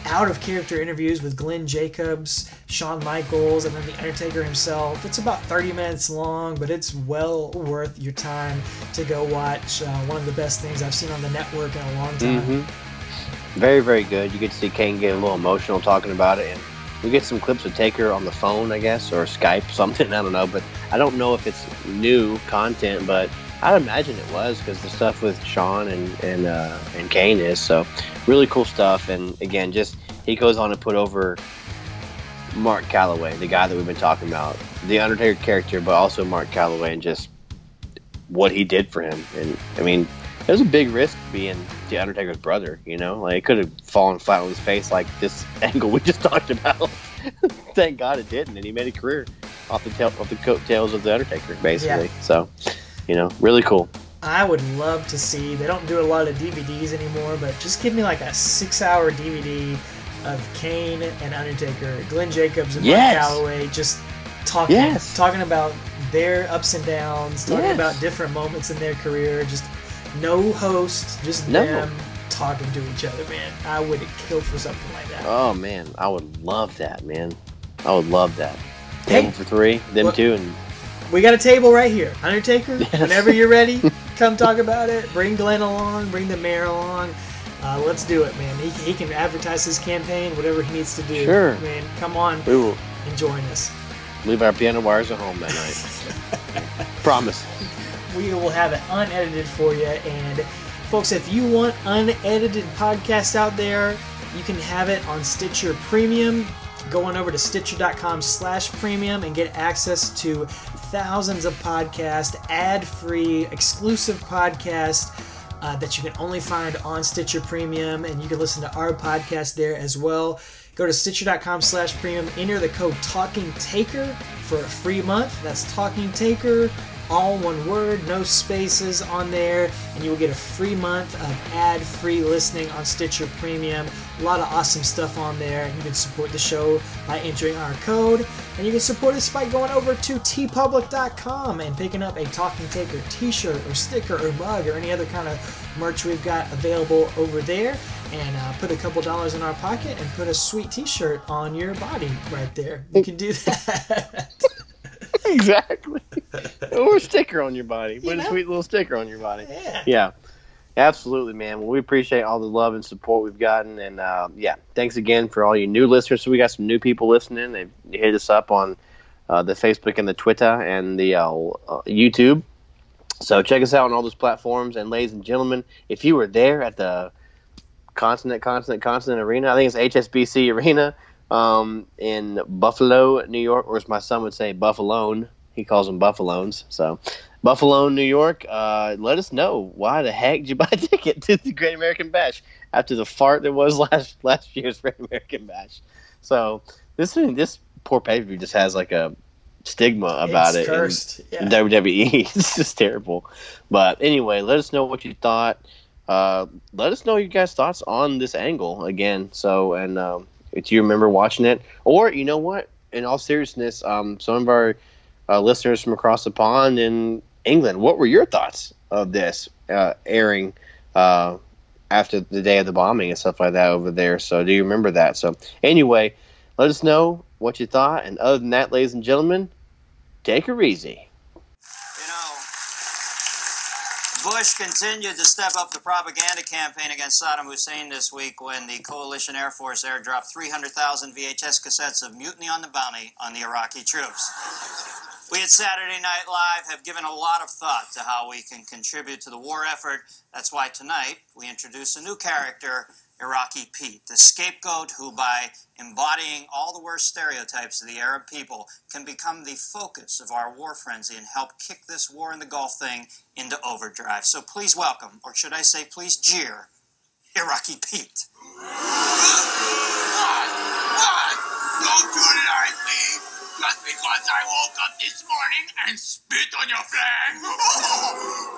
[SPEAKER 1] out of character interviews with Glenn Jacobs, Shawn Michaels, and then The Undertaker himself. It's about 30 minutes long, but it's well worth your time to go watch. Uh, one of the best things I've seen on the network in a long time.
[SPEAKER 2] hmm Very, very good. You get to see Kane get a little emotional talking about it, and we get some clips of Taker on the phone, I guess, or Skype, something. I don't know, but I don't know if it's new content, but I'd imagine it was because the stuff with Shawn and and uh, and Kane is so really cool stuff. And again, just he goes on to put over Mark Calaway, the guy that we've been talking about, the Undertaker character, but also Mark Calaway, and just what he did for him. And I mean, it was a big risk being the Undertaker's brother. You know, like it could have fallen flat on his face, like this angle we just talked about. Thank God it didn't, and he made a career off the tail, off the coattails of the Undertaker, basically. So, you know, really cool.
[SPEAKER 1] I would love to see. They don't do a lot of DVDs anymore, but just give me like a six-hour DVD of Kane and Undertaker, Glenn Jacobs and
[SPEAKER 2] Yes.
[SPEAKER 1] Mark Calaway, just talking,
[SPEAKER 2] Yes.
[SPEAKER 1] talking about their ups and downs, talking
[SPEAKER 2] Yes.
[SPEAKER 1] about different moments in their career. Just no host, just
[SPEAKER 2] No.
[SPEAKER 1] them talking to each other. Man, I would kill for something like that.
[SPEAKER 2] Oh man, I would love that, man. I would love that.
[SPEAKER 1] Hey.
[SPEAKER 2] Table for three, them
[SPEAKER 1] What-
[SPEAKER 2] two, and
[SPEAKER 1] We got a table right here. Undertaker, whenever you're ready, come talk about it. Bring Glenn along, bring the mayor along. Uh, let's do it, man. He, he can advertise his campaign, whatever he needs to do.
[SPEAKER 2] Sure.
[SPEAKER 1] Man, come on
[SPEAKER 2] we will
[SPEAKER 1] and join us.
[SPEAKER 2] leave our piano wires at home that night. Promise.
[SPEAKER 1] We will have it unedited for you. And folks, if you want unedited podcasts out there, you can have it on Stitcher Premium. Go on over to stitcher.com slash premium and get access to thousands of podcasts, ad-free, exclusive podcasts uh, that you can only find on Stitcher Premium. And you can listen to our podcast there as well. Go to stitcher.com slash premium, enter the code Talking Taker for a free month. That's Talking Taker, all one word, no spaces on there, and you will get a free month of ad free listening on Stitcher Premium. A lot of awesome stuff on there. You can support the show by entering our code, and you can support us by going over to teepublic.com and picking up a Talking Taker t shirt or sticker or mug or any other kind of merch we've got available over there. And uh, put a couple dollars in our pocket and put a sweet t shirt on your body right there. You can do that.
[SPEAKER 2] exactly. or a sticker on your body. Put
[SPEAKER 1] know?
[SPEAKER 2] a sweet little sticker on your body.
[SPEAKER 1] yeah.
[SPEAKER 2] Yeah. Absolutely, man. Well, we appreciate all the love and support we've gotten, and uh, yeah, thanks again for all you new listeners. So we got some new people listening. They hit us up on uh, the Facebook and the Twitter and the uh, uh, YouTube. So check us out on all those platforms. And ladies and gentlemen, if you were there at the Continent, Continent, Continent Arena, I think it's HSBC Arena um, in Buffalo, New York, or as my son would say, Buffalone. He calls them Buffalones. So Buffalo, New York. Uh, let us know why the heck did you buy a ticket to the Great American Bash after the fart that was last last year's Great American Bash. So this this poor pay per view just has like a stigma about
[SPEAKER 1] it's
[SPEAKER 2] it.
[SPEAKER 1] cursed. Yeah.
[SPEAKER 2] WWE. it's just terrible. But anyway, let us know what you thought. uh, let us know your guys' thoughts on this angle again. So, and um, if you remember watching it, or you know what, in all seriousness, um, some of our uh, listeners from across the pond in England, what were your thoughts of this uh, airing uh, after the day of the bombing and stuff like that over there? So, do you remember that? So, anyway, let us know what you thought. And other than that, ladies and gentlemen, take her easy.
[SPEAKER 6] You know, Bush continued to step up the propaganda campaign against Saddam Hussein this week when the coalition Air Force airdropped 300,000 VHS cassettes of Mutiny on the Bounty on the Iraqi troops. We at Saturday Night Live have given a lot of thought to how we can contribute to the war effort. That's why tonight we introduce a new character, Iraqi Pete, the scapegoat who, by embodying all the worst stereotypes of the Arab people, can become the focus of our war frenzy and help kick this war in the Gulf thing into overdrive. So please welcome, or should I say, please jeer, Iraqi Pete. What? What?
[SPEAKER 7] Don't you like me just because I woke up this morning and spit on your flag?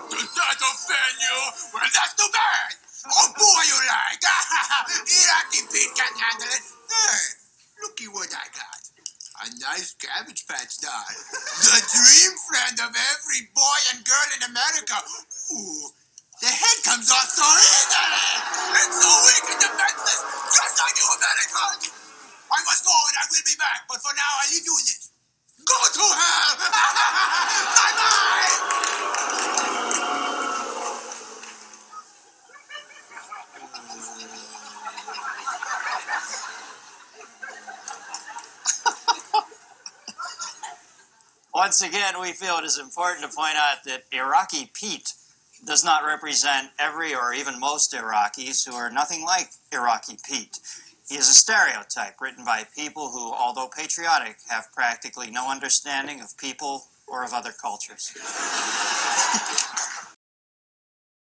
[SPEAKER 7] Does that offend you? Well, that's too bad. Oh, boy, you like. Iraqi Pete can't handle it. Hey, looky what I got. A nice Cabbage Patch doll. The dream friend of every boy and girl in America. Ooh, the head comes off so easily. It's so weak and defenseless, just like you Americans. I must go and I will be back, but for now I leave you with this. Go to hell! bye
[SPEAKER 6] Once again, we feel it is important to point out that Iraqi Pete does not represent every or even most Iraqis who are nothing like Iraqi Pete. He is a stereotype written by people who, although patriotic, have practically no understanding of people or of other cultures.